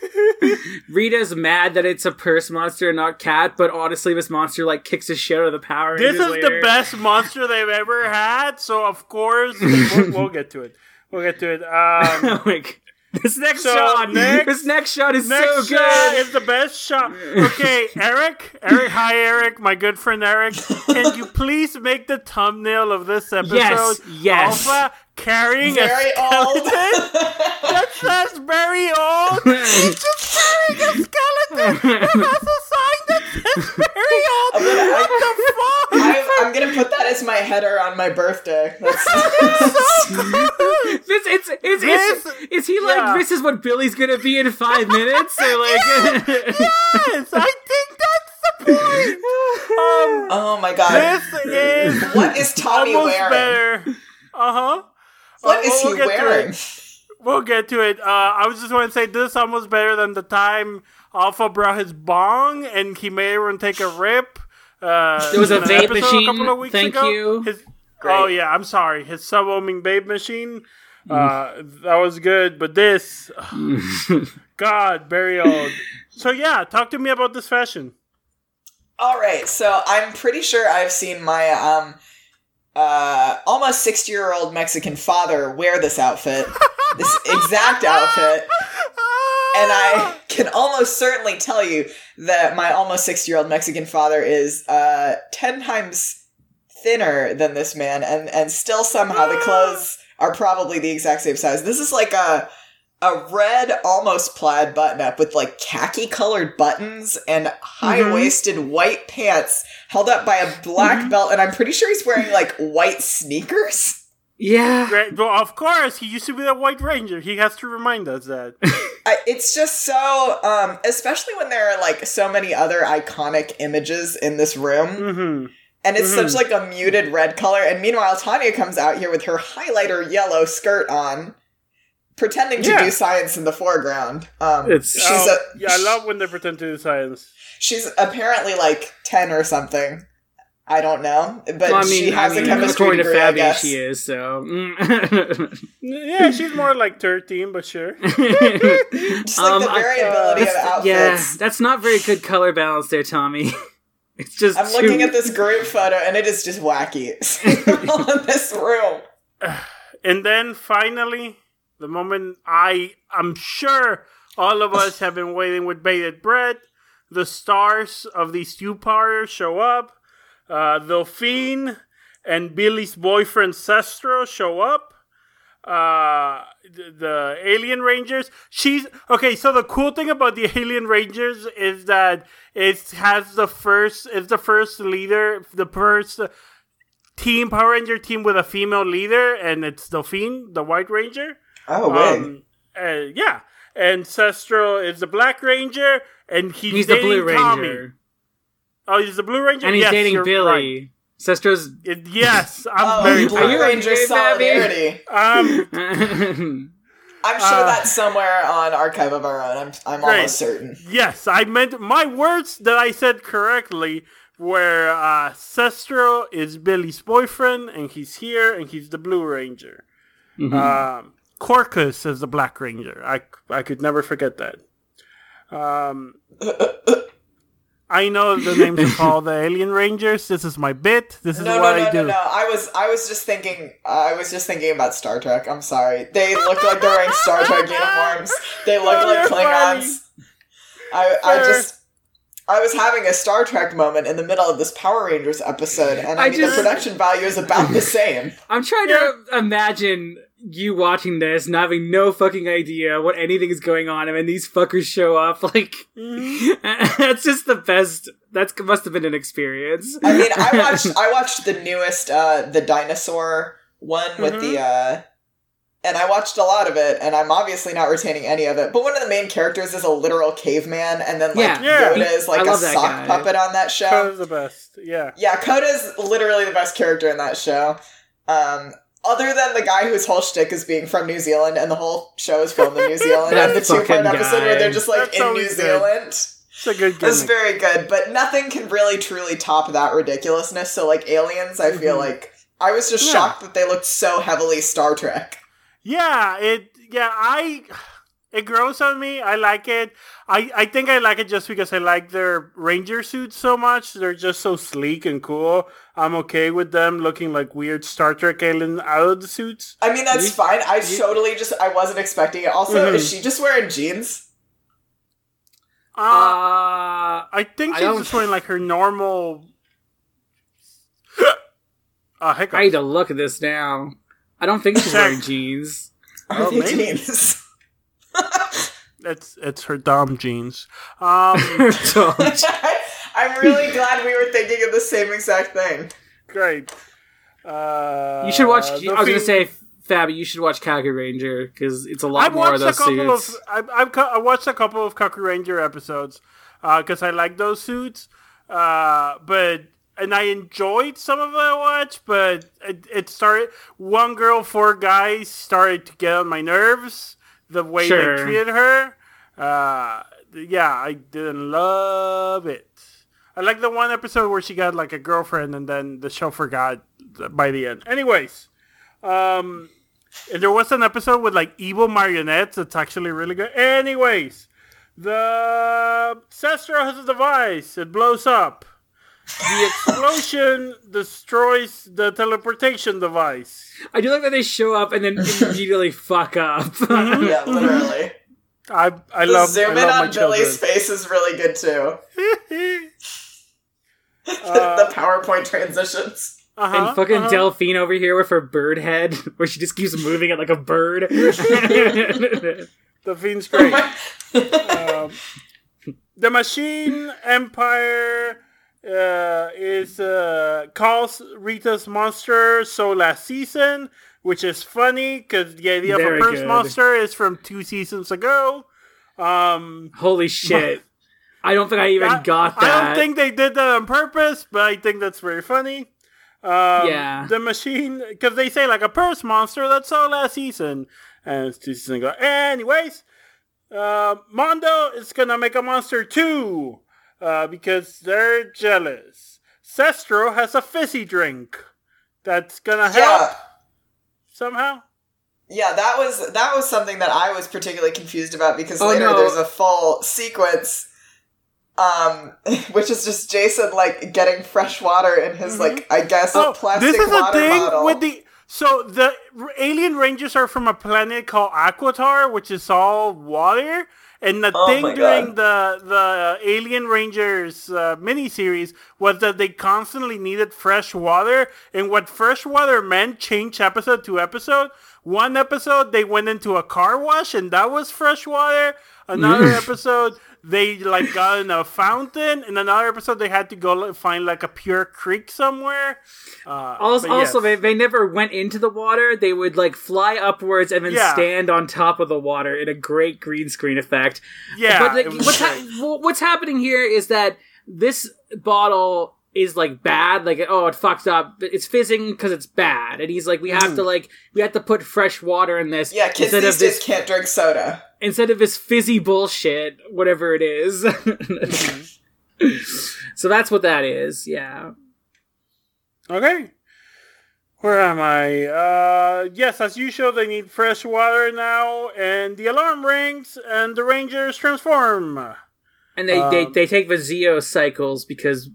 Rita's mad that it's a purse monster and not Kat, but honestly, this monster like kicks his shit out of the Power this is later. the best monster they've ever had. So of course we'll, we'll get to it. We'll get to it. Um, like this next So, shot, next- this next shot is Next so shot good. is the best shot. Okay, Eric. Eric, hi, Eric, my good friend Eric. Can you please make the thumbnail of this episode? Yes, yes. Alpha carrying Very a old. skeleton. that says very old. He's just carrying a skeleton that has a sign that says very old. I'm gonna- what the fuck? I'm, I'm gonna put that as my header on my birthday. That's, this it's it's, it's is he like yeah. this is what Billy's gonna be in five minutes or like yes, I think that's the point. Um, oh my god. this is what is Tommy almost wearing? better. Uh huh. What is he we'll get to wearing? it. We'll get to it. Uh, I was just going to say this is almost better than the time Alpha brought his bong and he made everyone take a rip. Uh, There was a vape episode machine, A couple of weeks thank ago. you. His, oh yeah, I'm sorry. His sub-ohming vape machine. Uh, that was good, but this, God, very old. So yeah, talk to me about this fashion. All right, so I'm pretty sure I've seen my um uh almost 60 year old Mexican father wear this outfit, this exact outfit, and I can almost certainly tell you that my almost 60 year old Mexican father is uh 10 times thinner than this man, and and still somehow the clothes are probably the exact same size. This is like a a red almost plaid button up with like khaki colored buttons and high waisted white pants held up by a black belt and I'm pretty sure he's wearing like white sneakers. Yeah. Great. Well, of course, he used to be the White Ranger. He has to remind us that. I, it's just so um especially when there are like so many other iconic images in this room hmm and it's such like a muted red color and meanwhile Tanya comes out here with her highlighter yellow skirt on pretending to Yeah. do science in the foreground. Um It's- she's Oh, a yeah, I love when they pretend to do science. she's apparently like 10 or something. I don't know, but Well, I mean, she has I mean, a chemistry according degree, to I guess. she is. So, mm. Yeah, she's more like 13, but sure. Just like Um, the I- variability of outfits. yeah, that's not very good color balance there, Tommy. It's just I'm too- looking at this group photo and it is just wacky. in this room. And then finally, the moment I I'm sure all of us have been waiting with bated breath, the stars of the stew parlor show up. Uh, Delphine and Billy's boyfriend Cestro show up. Uh, the, the alien rangers. She's okay. So the cool thing about the alien rangers is that it has the first. It's the first leader. The first team Power Ranger team with a female leader, and it's Delphine, the White Ranger. Oh, wait. Um, uh, yeah, and Cestro is the Black Ranger, and he's, he's the dating Blue Ranger, Tommy. Oh, he's the Blue Ranger, and he's Yes, dating Billy. right. Sestr's. It- yes, I'm Oh, very Blue Are you Ranger solidarity. Um, I'm sure Uh, that's somewhere on Archive of Our Own. I'm, I'm Great. almost certain. yes, I meant my words that I said correctly. Where uh, Cestro is Billy's boyfriend, and he's here, and he's the Blue Ranger. Um, Corcus is the Black Ranger. I, I could never forget that. Um, I know the names of all the Alien Rangers. This is my bit. This is No, what no, no, I do. no, no. I was, I was just thinking. I was just thinking about Star Trek. I'm sorry. They look like they're wearing Star Trek uniforms. They look Oh, like you're Klingons. I, I Sure. just. I was having a Star Trek moment in the middle of this Power Rangers episode, and I, I mean just- the production value is about the same. I'm trying to imagine you watching this and having no fucking idea what anything is going on, and then these fuckers show up. Like, that's just the best. That must have been an experience. I mean, I watched I watched the newest uh the dinosaur one with Mm-hmm. the uh and I watched a lot of it and I'm obviously not retaining any of it. But one of the main characters is a literal caveman and then like Yeah. Yeah. Yoda is like I a sock guy. puppet on that show. Koda's the best. Yeah. Yeah, Koda's literally the best character in that show. Um other than the guy whose whole shtick is being from New Zealand and the whole show is filmed in New Zealand and the two part fucking episode where they're just like That's in New good. Zealand. It's a good It's very good, but nothing can really truly top that ridiculousness. So, like Aliens, I feel mm-hmm. like I was just Yeah. shocked that they looked so heavily Star Trek. Yeah, it. Yeah, I. It grows on me. I like it. I, I think I like it just because I like their ranger suits so much. They're just so sleek and cool. I'm okay with them looking like weird Star Trek alien out of the suits. I mean, that's You- fine. I totally just I wasn't expecting it. Also, Mhm. is she just wearing jeans? Uh, Uh, I think she's don't- just wearing like her normal. uh, hiccup. I need to look at this now. I don't think she's wearing jeans. Are Oh, they maybe. jeans? It's it's her dom jeans. Um, I'm really glad we were thinking of the same exact thing. great. Uh, you should watch. the I was gonna say, Fabi, you should watch Kaku Ranger because it's a lot I've more watched of a those couple suits. of I've, I've cu- I watched a couple of Kaku Ranger episodes because I like those suits, uh, but and I enjoyed some of it I watched, but it, it started one girl, four guys started to get on my nerves the way Sure. they treated her. Uh, yeah, I didn't love it. I like the one episode where she got like a girlfriend and then the show forgot by the end. Anyways, um, and there was an episode with like evil marionettes that's actually really good. Anyways, the Cestro has a device. It blows up. The explosion destroys the teleportation device. I do like that they show up and then immediately fuck up. Yeah, literally. I I The love zoom I in love my on Billy's children. face is really good too. Uh, the PowerPoint transitions. Uh-huh, and fucking uh-huh. Delphine over here with her bird head, where she just keeps moving it like a bird. The Fiend's great. um, the Machine Empire uh, is uh, calls Rita's monster so last season, which is funny because the idea Very of a purse good. monster is from two seasons ago. Um, Holy shit! I don't think I even I- got that. I don't think they did that on purpose, but I think that's very funny. Um, Yeah. The machine, because they say like a purse monster that's all last season, and it's two seasons ago. Anyways, uh, Mondo is gonna make a monster too, uh, because they're jealous. Cestro has a fizzy drink that's gonna help Yeah. somehow. Yeah, that was that was something that I was particularly confused about because Oh, later no. there's a full sequence um which is just Jason like getting fresh water in his like I guess Oh, plastic this is a thing bottle. with the so the r- alien rangers are from a planet called Aquitar, which is all water. And the Oh thing during God. the the Alien Rangers uh, miniseries was that they constantly needed fresh water, and what fresh water meant changed episode to episode. One episode they went into a car wash, and that was fresh water. Another episode they like got in a fountain. In another episode they had to go like, find like a pure creek somewhere. Uh, Also, but also yes. they, they never went into the water. They would like fly upwards and then Yeah. stand on top of the water in a great green screen effect. yeah, but like, what's, ha- what's happening here is that this bottle is like bad like oh it fucked up it's fizzing because it's bad and he's like we have to like we have to put fresh water in this Mm. yeah, kids instead these of days this can't drink soda. Instead of this fizzy bullshit whatever it is so that's what that is yeah Okay. Where am I? Uh, yes, as usual, they need fresh water now, and the alarm rings, and the Rangers transform. and they they, Um, they take the zeo cycles because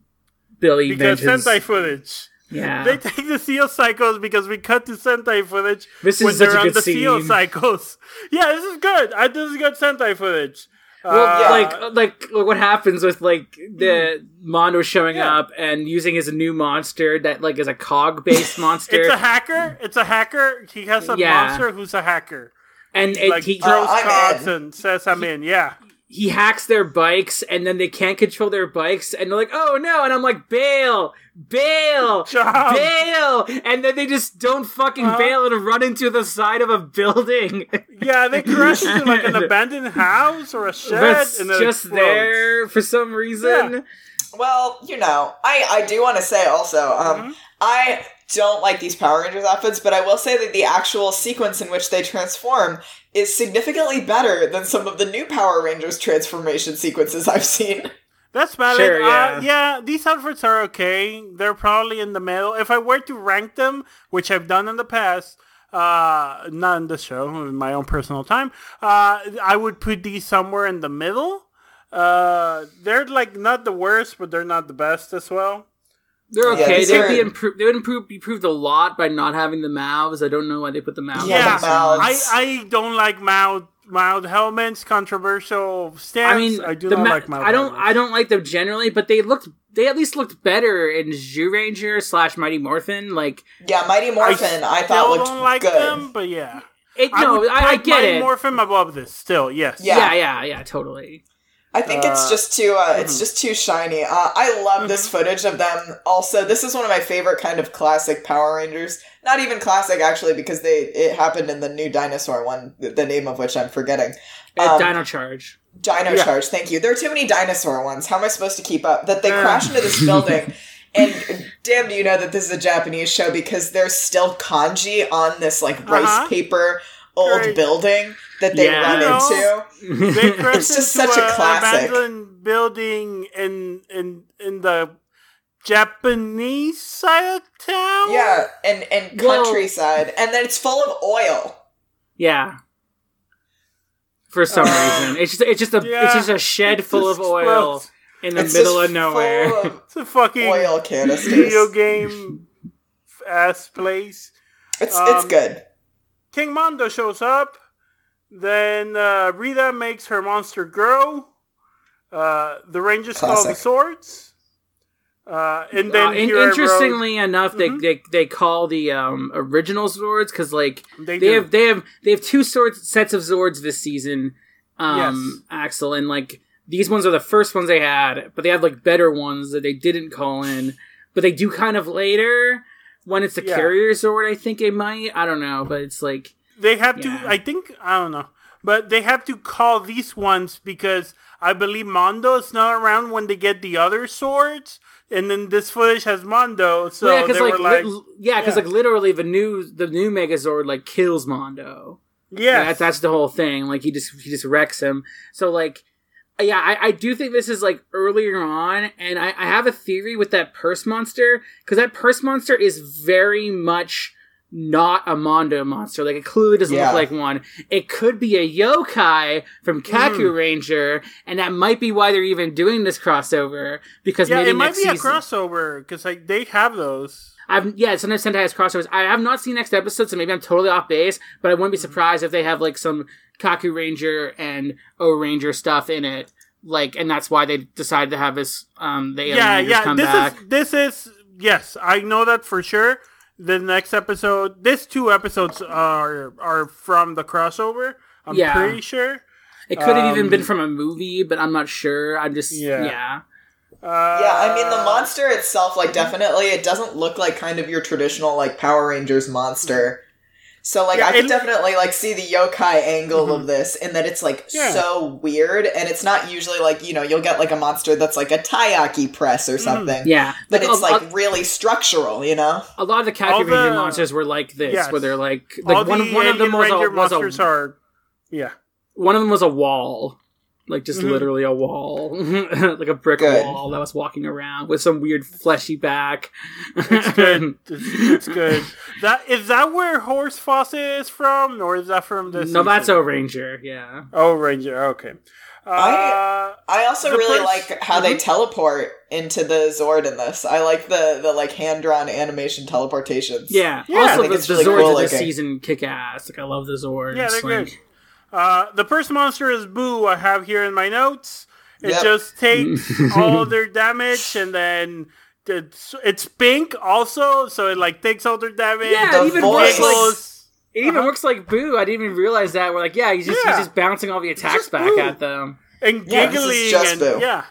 billy Because Sentai footage. Yeah They take the Zeo cycles because we cut to Sentai footage This is when they're on good the Zeo cycles. Yeah, this is good. I, this is good Sentai footage. Well, Uh, Yeah. like, like, like what happens with like the Mondo showing Yeah. up and using his new monster that like is a cog based monster, It's a hacker. It's a hacker. He has a Yeah. monster who's a hacker. and it, Like he throws Uh, I'm cards in. and says, "I'm in." Yeah. He hacks their bikes and then they can't control their bikes and they're like, oh no, and I'm like, bail, bail, Job. bail, and then they just don't fucking Uh-huh. bail and run into the side of a building. Yeah, they crash into like an abandoned house or a shed, That's and then just explodes. there for some reason. Well, you know, I I do want to say also, um, Mm-hmm. I don't like these Power Rangers outfits, but I will say that the actual sequence in which they transform is significantly better than some of the new Power Rangers transformation sequences I've seen. That's valid. Sure, Uh, yeah. yeah, these outfits are okay. They're probably in the middle. If I were to rank them, which I've done in the past, uh, not in this show, in my own personal time, uh, I would put these somewhere in the middle. Uh, they're like not the worst, but they're not the best as well. They're Yeah, okay. these They'd are- be improved. They would improve, be improved a lot by not having the mouths. I don't know why they put the mouths. Yeah, Yeah, the mouths. I, I don't like mouth mild helmets. Controversial stance. I mean, I do not ma- like mild. I don't. helmets. I don't like them generally, but they looked. They at least looked better in Zyuranger slash Mighty Morphin. Like Yeah, Mighty Morphin, I, thought still looked don't like good. them, but yeah. it. I No, would I, I, put get Mighty it. Morphin above this still. Yes. Yeah. yeah, yeah, yeah, totally. I think it's Uh, just too uh, mm-hmm. it's just too shiny. Uh, I love this footage of them. Also, this is one of my favorite kind of classic Power Rangers. Not even classic actually, because they it happened in the new dinosaur one, the name of which I'm forgetting. Uh, Um, Dino Charge. Dino Yeah. Charge. Thank you. There are too many dinosaur ones. How am I supposed to keep up? That they crash into this building. And damn, do you know that this is a Japanese show because there's still kanji on this like rice Uh-huh. paper old Great. building that they Yeah. run You know, into. They It's just into such a classic. abandoned building in in in the Japanese side of town. Yeah, and and Whoa. countryside, and then it's full of oil. Yeah. For some Uh, reason, it's just it's just a yeah. it's just a shed full of oil explodes. in the It's middle of nowhere. full of It's a fucking oil canisters. video game ass place. It's it's Um, good. King Mondo shows up. Then uh, Rita makes her monster grow. Uh, the Rangers call the Zords. Uh, and then Uh, in- here I wrote- interestingly enough, they, they they call the um, original Zords because like They they, have they have they have two Zords sets of Zords this season. Um, Axel and like these ones are the first ones they had, but they have like better ones that they didn't call in, but they do kind of later when it's the Yeah. carrier Zord. I think it might. I don't know, but it's like they have Yeah. to. I think I don't know, but they have to call these ones because I believe Mondo is not around when they get the other Zords, and then this footage has Mondo, so Well, yeah, because like, like, li- yeah, because yeah. like literally the new the new Megazord like kills Mondo. Yeah, that's, that's the whole thing. Like he just he just wrecks him. So like, yeah, I, I do think this is like earlier on, and I, I have a theory with that purse monster because that purse monster is very much not a Mondo monster. Like it clearly doesn't Yeah. look like one. It could be a yokai from Kaku Ranger, and that might be why they're even doing this crossover because yeah, maybe it might next be a crossover because like they have those. I've yeah, sometimes Sentai has crossovers. I have not seen next episode, so maybe I'm totally off base. But I wouldn't be Mm-hmm. surprised if they have like some Kaku Ranger and Ohranger stuff in it. Like, and that's why they decided to have this. Um, the alien yeah, Rangers yeah. come This back. is this is yes, I know that for sure. The next episode, this two episodes are are from the crossover. I'm Yeah. pretty sure. It could have even um, been from a movie, but I'm not sure. I'm just Yeah. yeah. Uh, Yeah, I mean the monster itself, like definitely, it doesn't look like kind of your traditional like Power Rangers monster. So like Yeah, I could it- definitely like see the yokai angle of mm-hmm. this, in that it's like Yeah. so weird, and it's not usually like you know you'll get like a monster that's like a taiyaki press or mm-hmm. something, Yeah, but Like, it's a, like a, really structural, you know. a lot of the All Kaku monsters were like this, Yes. where they're like all like one the one of them Alien was a, was monsters a are. Yeah. one of them was a wall. Like just Mhm. literally a wall, like a brick Good. wall that was walking around with some weird fleshy back. It's good. it's, it's good. That is that where Horse Fawcett is from, or is that from this? no, that's season? Ohranger. Yeah. Oh, Ranger. Okay. Uh, I- I also The really pers- like how they teleport into the Zord in this. I like the the like hand drawn animation teleportations. Yeah. Yeah, I also, think the, it's the really Zords cool of this season kick ass. Like I love the Zords. yeah, they're like, good. Uh, the first monster is Boo. I have here in my notes. It Yep. just takes all their damage and then it's, it's pink also, so it like takes all their damage. Yeah, The it even voice. works like it even Uh-huh. looks like Boo. I didn't even realize that. We're like, yeah, he's just Yeah. he's just bouncing all the attacks back Boo. at them. and Yeah, this is giggling just and Boo. yeah.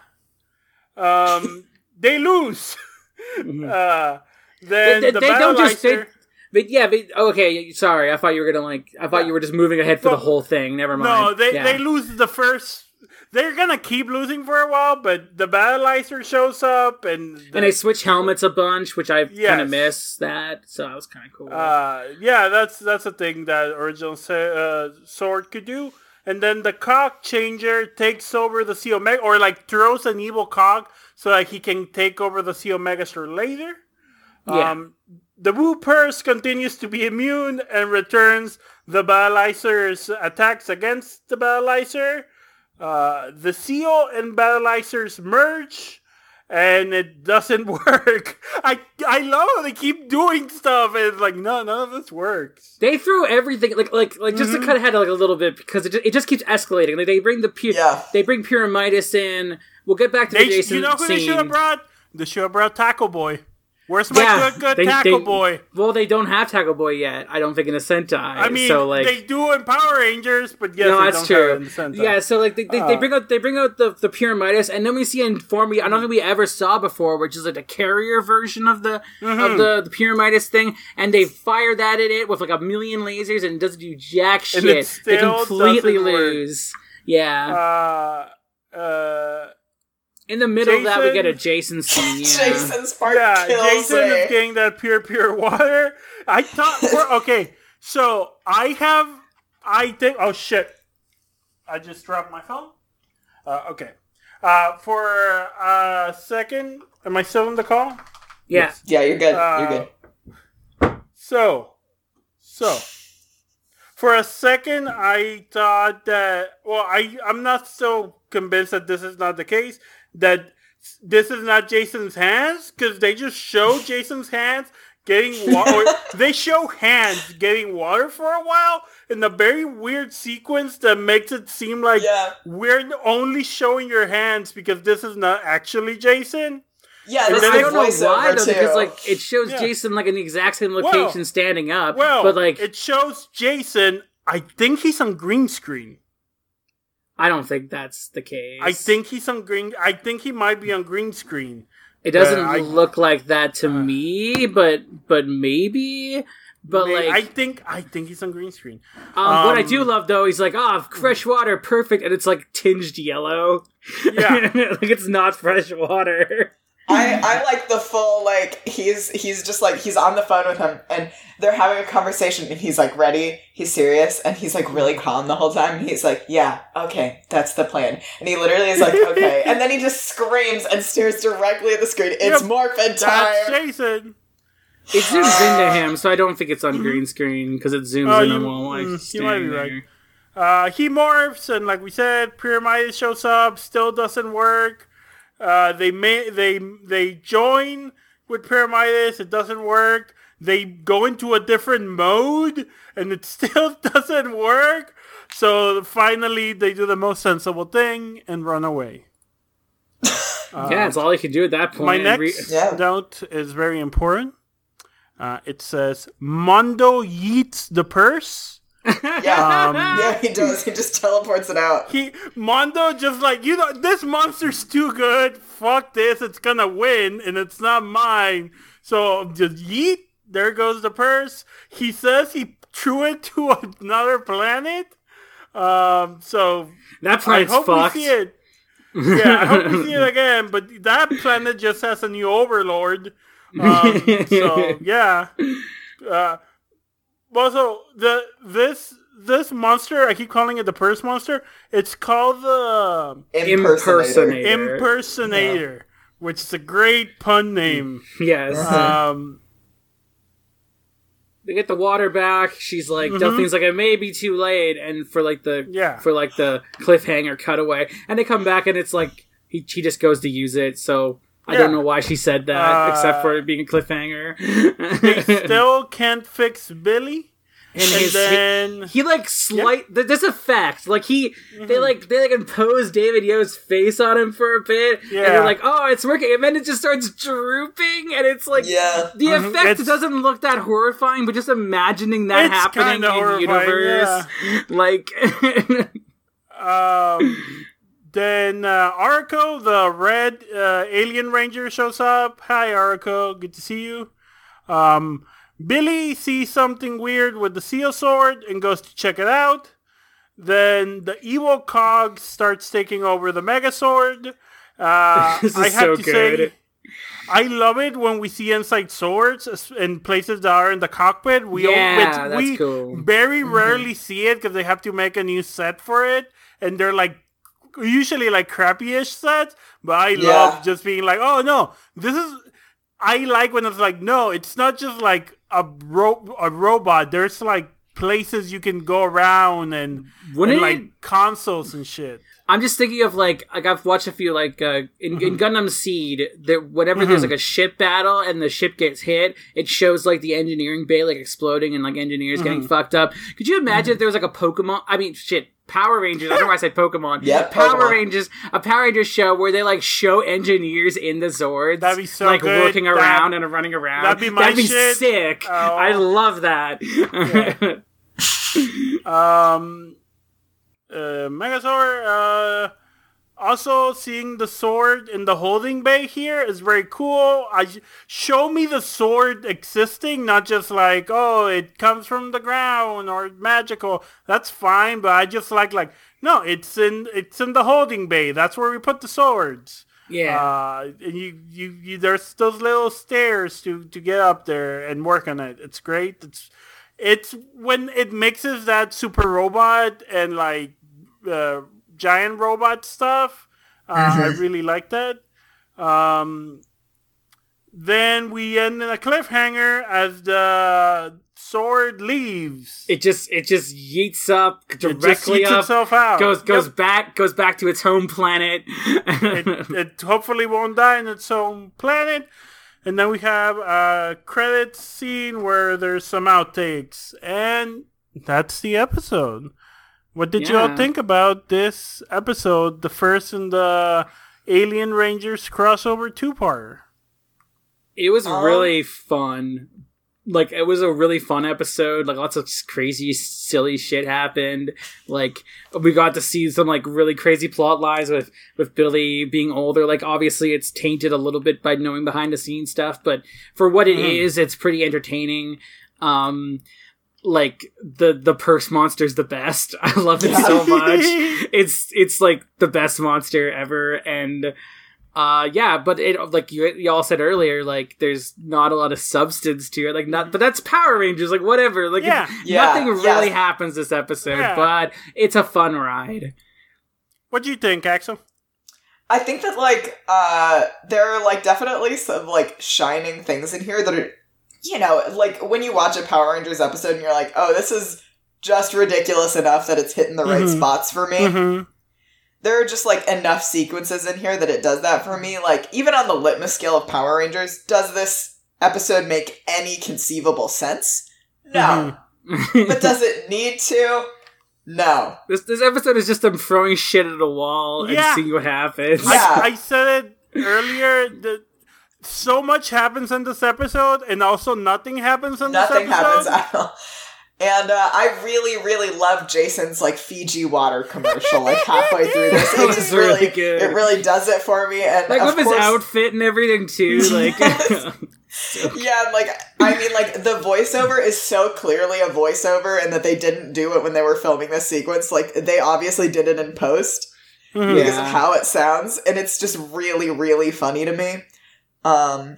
Um, they lose. uh, then They- the they don't just- they- Battleister- But yeah, but okay. Sorry, I thought you were gonna like. I thought you were just moving ahead for the whole thing. Never mind. No, they Yeah. they lose the first. They're gonna keep losing for a while, but the Battleister shows up and the, and they switch helmets a bunch, which I kind of miss that. So that was kind of cool. Uh, yeah, that's that's a thing that original uh, Zord could do. And then the Cog Changer takes over the C Omega, or like throws an evil cog so that he can take over the C Omega later. yeah. Um, the Wu Purse continues to be immune and returns the Battleizer's attacks against the Battleizer. Uh, the Zeo and Battleizers merge, and it doesn't work. I I love how they keep doing stuff, and it's like, no, none of this works. They throw everything like like like just Mm-hmm. to cut ahead like a little bit because it just, it just keeps escalating. Like they bring the pu- Yeah. they bring Pyramidas in. We'll get back to They, the Jason you know who they scene. should have brought? They should have brought Tackle Boy. Where's my Yeah, good, good they- Tackle they- Boy? Well, they don't have Tackle Boy yet. I don't think in the Sentai. I mean, so like they do in Power Rangers, but yes, no, they that's don't true. have it in the Sentai. Yeah, so like they, they, they Uh. bring out they bring out the the Pyramidas, and then we see in form we I don't think we ever saw before, which is like a carrier version of the Mm-hmm. of the the Pyramidas thing, and they fire that at it with like a million lasers, and it doesn't do jack shit. They completely doesn't work. lose. Yeah, Uh, uh, in the middle of that we get a Jason scene. Yeah. Jason's part yeah, kills Jason me. is getting that pure, pure water. I thought, for, okay, so I have, I think, oh shit, I just dropped my phone. Uh, okay, uh, for a second, am I still in the call? yeah. yeah, you're good. Uh, you're good. So, so for a second, I thought that. Well, I I'm not so convinced that this is not the case. That this is not Jason's hands because they just show Jason's hands getting water. they show hands getting water for a while in a very weird sequence that makes it seem like Yeah. we're only showing your hands because this is not actually Jason. Yeah, And then I don't know why though, too. because like it shows Yeah. Jason like in the exact same location, Well- standing up. Well, but like it shows Jason. I think he's on green screen. I don't think that's the case. I think he's on green. I think he might be on green screen. it doesn't uh, I- look like that to me, but but maybe. But like, I think I think he's on green screen. um, what I um, do love though, he's like, "Ah, fresh water, perfect," and it's like tinged yellow. Yeah. like it's not fresh water. I, I like the full like he's he's just like he's on the phone with him and they're having a conversation and he's like ready he's serious and he's like really calm the whole time and he's like yeah okay that's the plan and he literally is like okay and then he just screams and stares directly at the screen it's Yep. morphin That's time Jason. It zooms into him, so I don't think it's on green screen because it zooms Oh, in on while like mm, you might standing right. there. Uh, he morphs, and like we said, Pyramid shows up. Still doesn't work. Uh, they may they they join with Pyramidas. It doesn't work. They go into a different mode, and it still doesn't work. So finally, they do the most sensible thing and run away. yeah, it's all you can do at that point. My and re- next Yeah. note is very important. Uh, it says Mondo yeets the purse. Yeah Um, yeah he does he just teleports it out he Mondo just like you know this monster's too good. Fuck this, it's gonna win, and it's not mine. So just yeet. There goes the purse. He says he threw it to another planet. Um. So that I hope fucked. we see it. Yeah, I hope we see it again. But that planet just has a new overlord. Um, so yeah. Uh, also, the this this monster, I keep calling it the purse monster. It's called the impersonator Impersonator. impersonator, which is a great pun name. Yes. Um, they get the water back. She's like, Delphine's like, it may be too late, and for like the Mm-hmm. Yeah. for like the cliffhanger cutaway, and they come back and it's like he she just goes to use it. So I don't know why she said that, Uh, except for it being a cliffhanger. they still can't fix Billy, and, and his, then he like slight th- this effect like he Mm-hmm. they like they like impose David Yost's face on him for a bit and they're like oh it's working and then it just starts drooping and it's like yeah the effect Mm-hmm. It's- doesn't look that horrifying but just imagining that It's happening in the universe like Um, then uh, Arco, the red uh, alien ranger, shows up. Hi, Arco. Good to see you. Um, Billy sees something weird with the Zeo Zord and goes to check it out. Then the evil cog starts taking over the Megazord. Uh, I have so to good. say, I love it when we see inside Zords in places that are in the cockpit. We Yeah, that's we cool. Mm-hmm. very rarely see it because they have to make a new set for it, and they're like usually like crappy-ish sets. But I Yeah. love just being like, oh no, this is. I like when it's like, no, it's not just like a ro- a robot. There's like places you can go around and, and, like it- consoles and shit. I'm just thinking of like like I've watched a few like uh, in, in Gundam Seed that whenever there's like a ship battle and the ship gets hit it shows like the engineering bay like exploding and like engineers getting fucked up. Could you imagine if there was like a Pokemon? I mean shit. Power Rangers. I don't know why I said Pokemon. Yeah, Power Pokemon. Rangers. A Power Rangers show where they like show engineers in the Zords. That'd be so like good. working That- around and running around. that'd be my That'd be shit. sick. Oh. I love that. Um, uh, Megazord, uh, also seeing the Zord in the holding bay here is very cool. I show me the Zord existing, not just like oh it comes from the ground or magical. That's fine, but I just like like no, it's in it's in the holding bay. That's where we put the Zords. yeah. Uh, and you, you, you, there's those little stairs to, to get up there and work on it. It's great. It's, it's when it mixes that super robot and like uh, giant robot stuff. Uh, I really like that. Um, then we end in a cliffhanger as the Zord leaves. it just it just yeets up It just directly eats up. itself out. goes goes Yep. back goes back to its home planet. it, it hopefully won't die in its own planet. And then we have a credit scene where there's some outtakes. And that's the episode. What did you all think about this episode, the first in the Alien Rangers crossover two parter? It was Um, really fun. Like it was a really fun episode. Like lots of crazy, silly shit happened. Like we got to see some like really crazy plot lines with with Billy being older. Like obviously it's tainted a little bit by knowing behind the scenes stuff, but for what it is, it's pretty entertaining. Um, like the the purse monster's the best. I love it so much. It's it's like the best monster ever, and uh yeah but it like you y'all said earlier like there's not a lot of substance to it like not but that's power rangers like whatever like Yeah. Yeah, nothing really yeah. happens this episode Yeah. but it's a fun ride What do you think, Axel? I think that like uh there are like definitely some like shining things in here that are you know, like when you watch a Power Rangers episode and you're like, "Oh, this is just ridiculous enough that it's hitting the right Mhm. spots for me." Mm-hmm. There are just like enough sequences in here that it does that for me. Like even on the litmus scale of Power Rangers, does this episode make any conceivable sense? No. But does it need to? No. this this episode is just them throwing shit at a wall and seeing what happens Yeah. I, I said it earlier that so much happens in this episode, and also nothing happens in Nothing this happens episode. at all. And uh, I really, really love Jason's like Fiji water commercial. Like halfway through this, That it just really really, good. it really does it for me. And like of with his outfit and everything too like yeah, and, like I mean, like the voiceover is so clearly a voiceover, and that they didn't do it when they were filming this sequence. Like they obviously did it in post Mhm. because of how it sounds, and it's just really, really funny to me. Um,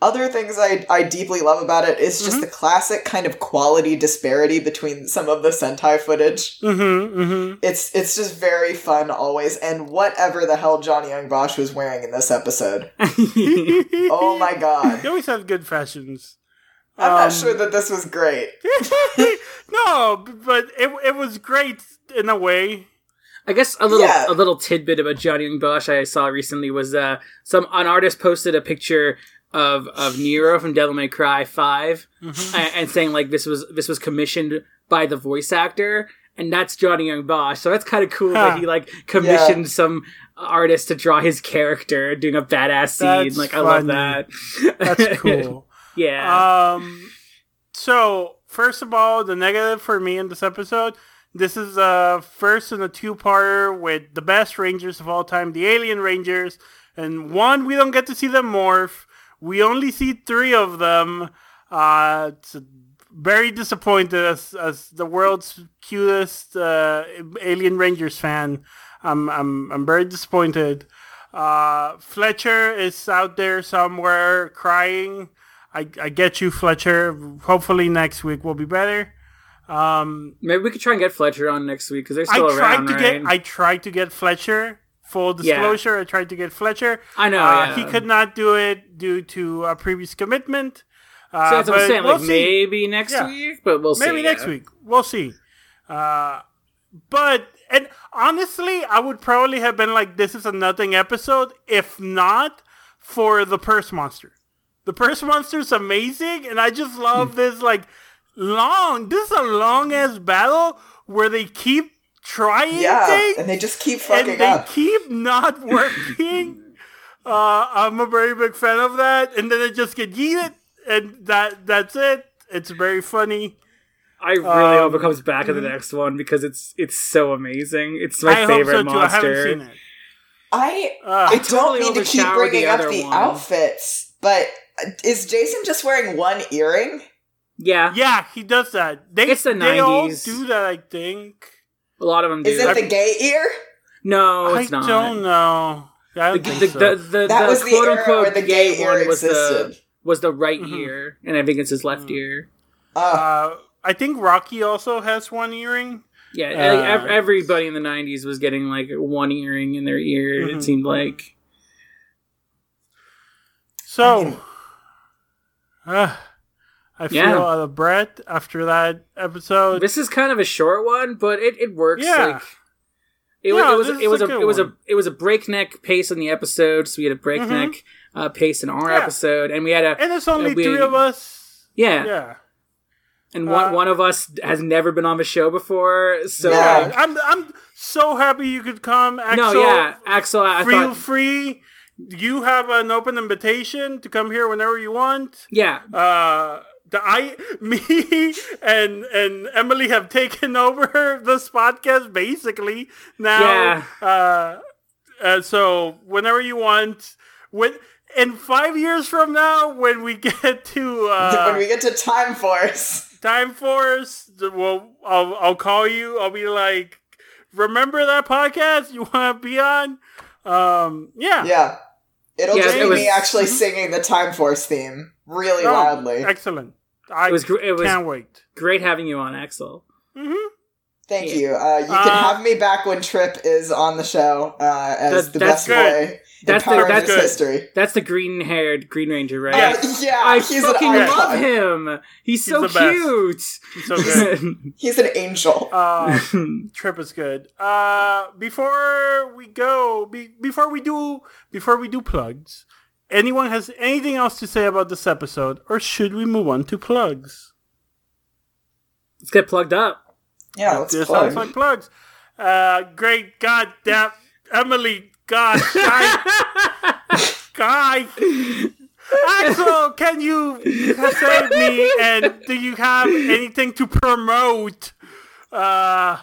other things I I deeply love about it is just the classic kind of quality disparity between some of the Sentai footage. Mm-hmm, mm-hmm. It's it's just very fun always, and whatever the hell Johnny Yong Bosch was wearing in this episode. Oh my god. He always has good fashions. I'm not Um, sure that this was great. no, but it it was great in a way. I guess a little Yeah. a little tidbit about Johnny Yong Bosch I saw recently was uh some an artist posted a picture of of Nero from Devil May Cry 5 Mm-hmm. and, and saying like this was this was commissioned by the voice actor and that's Johnny Yong Bosch so that's kind of cool Huh. that he like commissioned some artist to draw his character doing a badass scene That's like I love that That's cool. yeah Um, so first of all, the negative for me in this episode. This is uh first in a two-parter with the best Rangers of all time, the Alien Rangers, and one we don't get to see them morph. We only see three of them. Uh, it's very disappointed as as the world's cutest uh, Alien Rangers fan. I'm I'm I'm very disappointed. Uh, Fletcher is out there somewhere crying. I, I get you, Fletcher. Hopefully next week will be better. Um, maybe we could try and get Fletcher on next week because they're still I tried around to right? get I tried to get Fletcher. Full disclosure, I tried to get Fletcher. I know, Uh, yeah. he could not do it due to a previous commitment. Uh, so that's what I'm saying we'll like see. maybe next Yeah. week but we'll see Maybe next yeah. week. We'll see. Uh, but and honestly, I would probably have been like, "This is a nothing episode," if not for the purse monster. The purse monster is amazing, and I just love this like long. This is a long ass battle where they keep trying Yeah, things and they just keep and fucking they up. keep not working. uh, I'm a very big fan of that, and then it just get yeeted, and that that's it. It's very funny. I really Um, hope it comes back in the next one because it's it's so amazing. It's my I favorite hope so too. I haven't monster. seen it. I Uh, I totally don't mean to keep bringing the up the one. outfits, but is Jason just wearing one earring? Yeah, yeah, he does that. They It's the they all do that. I think. a lot of them do. Is it the gay ear? no, I it's not. don't know. I don't think the, so. the, the, That was the quote era unquote where the gay, gay ear one was the existed. was the right Mhm. ear, and I think it's his left Mm. ear. Uh, uh, I think Rocky also has one earring. Yeah, Uh, everybody in the '90s was getting like one earring in their ear. Mhm. It seemed like. So, I mean- I feel Yeah. out of breath after that episode. This is kind of a short one, but it, it works. Yeah. Like, it, Yeah, was it was it was a a, it was a it was a breakneck pace in the episode, so we had a breakneck uh, pace in our Mm-hmm. Yeah. episode, and we had a and it's only uh, we- three of us. yeah, Yeah. and one Uh, one of us has never been on the show before, so Yeah. Yeah, I'm I'm so happy you could come. Axel, no, yeah, Axel, I, feel thought free. you have an open invitation to come here whenever you want. Yeah. Uh, I, me, and and Emily have taken over this podcast basically now. Yeah. Uh, uh, so whenever you want, when in five years from now, when we get to uh, when we get to Time Force. Time Force, well, I'll I'll call you. I'll be like, remember that podcast you want to be on? Um, yeah, Yeah. It'll Yeah, just it be was- me actually singing the Time Force theme really Oh, loudly. Excellent. I It was gr- it was- can't wait. Great having you on, Axel. Thank Yeah. you. Uh, you can Uh, have me back when Trip is on the show uh, as That- the that's best good. boy That's the- that's good. history. That's the green-haired Green Ranger, right? Yeah. Uh, yeah, I he's fucking an love him. He's, so the best. cute. He's so good. He's an angel. uh, trip is good. Uh, before we go, be, before we do, before we do plugs, anyone has anything else to say about this episode, or should we move on to plugs? Let's get plugged up. yeah, let's This plug. sounds like plugs. Uh, great, God damn, Emily, God, guy, guy. Axel, can you save me? And do you have anything to promote? Uh,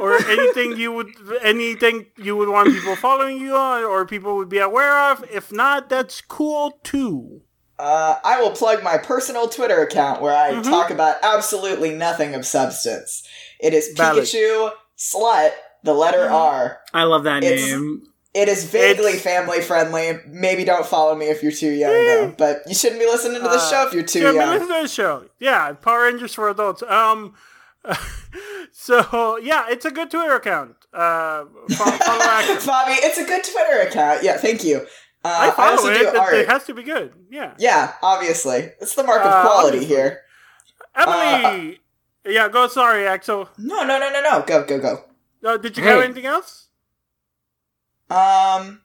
or anything you would, anything you would want people following you on, or people would be aware of? If not, that's cool too. Uh, I will plug my personal Twitter account where I Mm-hmm. talk about absolutely nothing of substance. It is Valid. Pikachu Slut, the letter Mm-hmm. R. I love that It's- name. It is vaguely It's- family friendly. Maybe don't follow me if you're too young, though. But you shouldn't be listening to this show if you're too yeah, but young. listen to the show. Yeah, Power Rangers for adults. Um, so yeah, it's a good Twitter account. Uh, follow, follow Bobby, it's a good Twitter account. Yeah, thank you. Uh, I I, follow also it. do It, art. it has to be good. Yeah, yeah, obviously. It's the mark Uh, of quality obviously. here. Emily. yeah, go. Sorry, Axel. No, no, no, no, no. Go, go, go. Uh, did you Hey. have anything else? Um.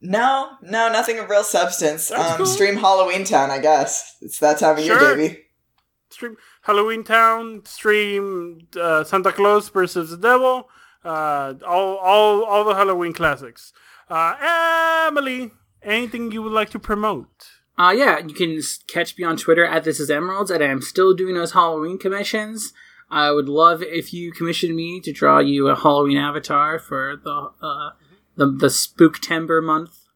No, no, nothing of real substance. That's um, cool. stream Halloween Town, I guess. It's that time of Sure. year, baby. Stream Halloween Town. Stream uh, Santa Claus versus the Devil. Uh, all, all, all the Halloween classics. Uh, Emily, anything you would like to promote? Uh, yeah, you can catch me on Twitter at This Is Emeralds, and I'm still doing those Halloween commissions. I would love if you commissioned me to draw you a Halloween avatar for the uh, the the Spooktember month.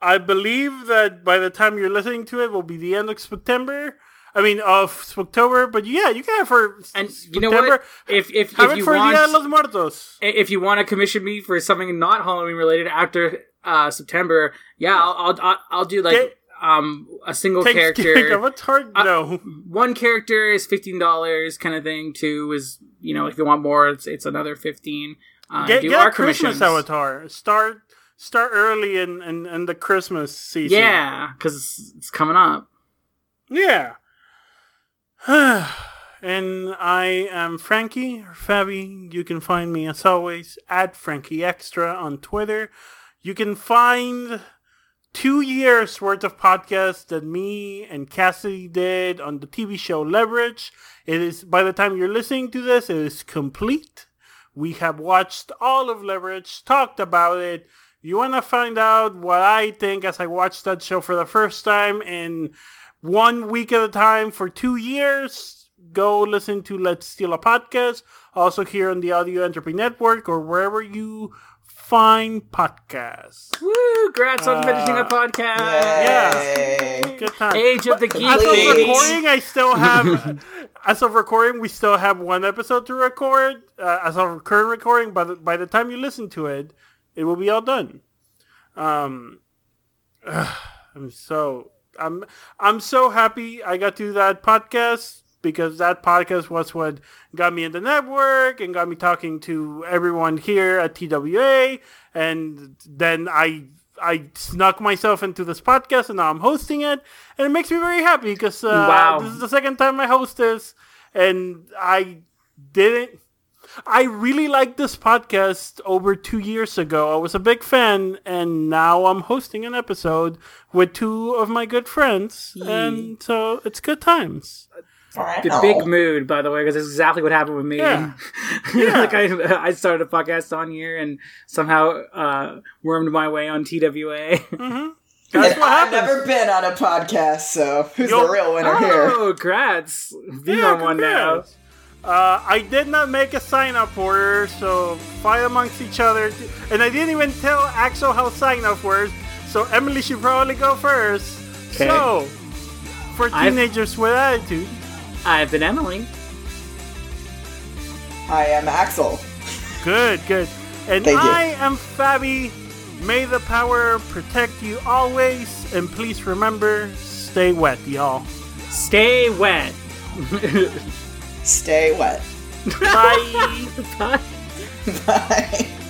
I believe that by the time you're listening to it, will be the end of September. I mean, of October. But yeah, you can have for And September. you know what? If if Have if you for Dia de los want Muertos. if you want to commission me for something not Halloween related after uh, September, yeah, I'll I'll, I'll, do like Get- um a single character. What's hard? Uh, no. one character is fifteen dollars, kind of thing. Two is you know if you want more, it's it's another fifteen. Uh, Get, do get our Christmas avatar. Start start early in, in, in the Christmas season. Yeah, because it's coming up. Yeah. and I am Frankie Fabi. You can find me as always at Frankie Extra on Twitter. You can find two years worth of podcasts that me and Cassidy did on the TV show Leverage. It is by the time you're listening to this, it is complete. We have watched all of Leverage, talked about it. You want to find out what I think as I watched that show for the first time in one week at a time for two years? Go listen to Let's Steal a Podcast, also here on the Audio Entropy Network or wherever you find podcasts. Woo! Congrats on finishing a podcast. Yay. Good time. Age of the geek. As of recording, I still have. as of recording, we still have one episode to record. Uh, as of current recording, by the, by the time you listen to it, it will be all done. Um, I'm so I'm I'm so happy I got to do that podcast because that podcast was what got me in the network and got me talking to everyone here at TWA, and then I I snuck myself into this podcast and now I'm hosting it, and it makes me very happy because uh, Wow. this is the second time I host this, and I didn't. I really liked this podcast over two years ago. I was a big fan, and now I'm hosting an episode with two of my good friends, and so it's good times. The big mood, by the way, because it's exactly what happened with me. Yeah. like I, I started a podcast on here and somehow uh, wormed my way on TWA. That's And what I've happens. never been on a podcast, so who's Yo- the real winner here? oh, congrats! Being Yeah, on one now. Congrats. Uh, I did not make a sign up order, so fight amongst each other. And I didn't even tell Axel how sign up works, so Emily should probably go first. Okay. So, for I've- teenagers with attitude, I've been Emily. I am Axel. good, good. And Thank you. I am Fabi. May the power protect you always, and please remember, stay wet, y'all. Stay wet. Stay wet. Bye. Bye. Bye.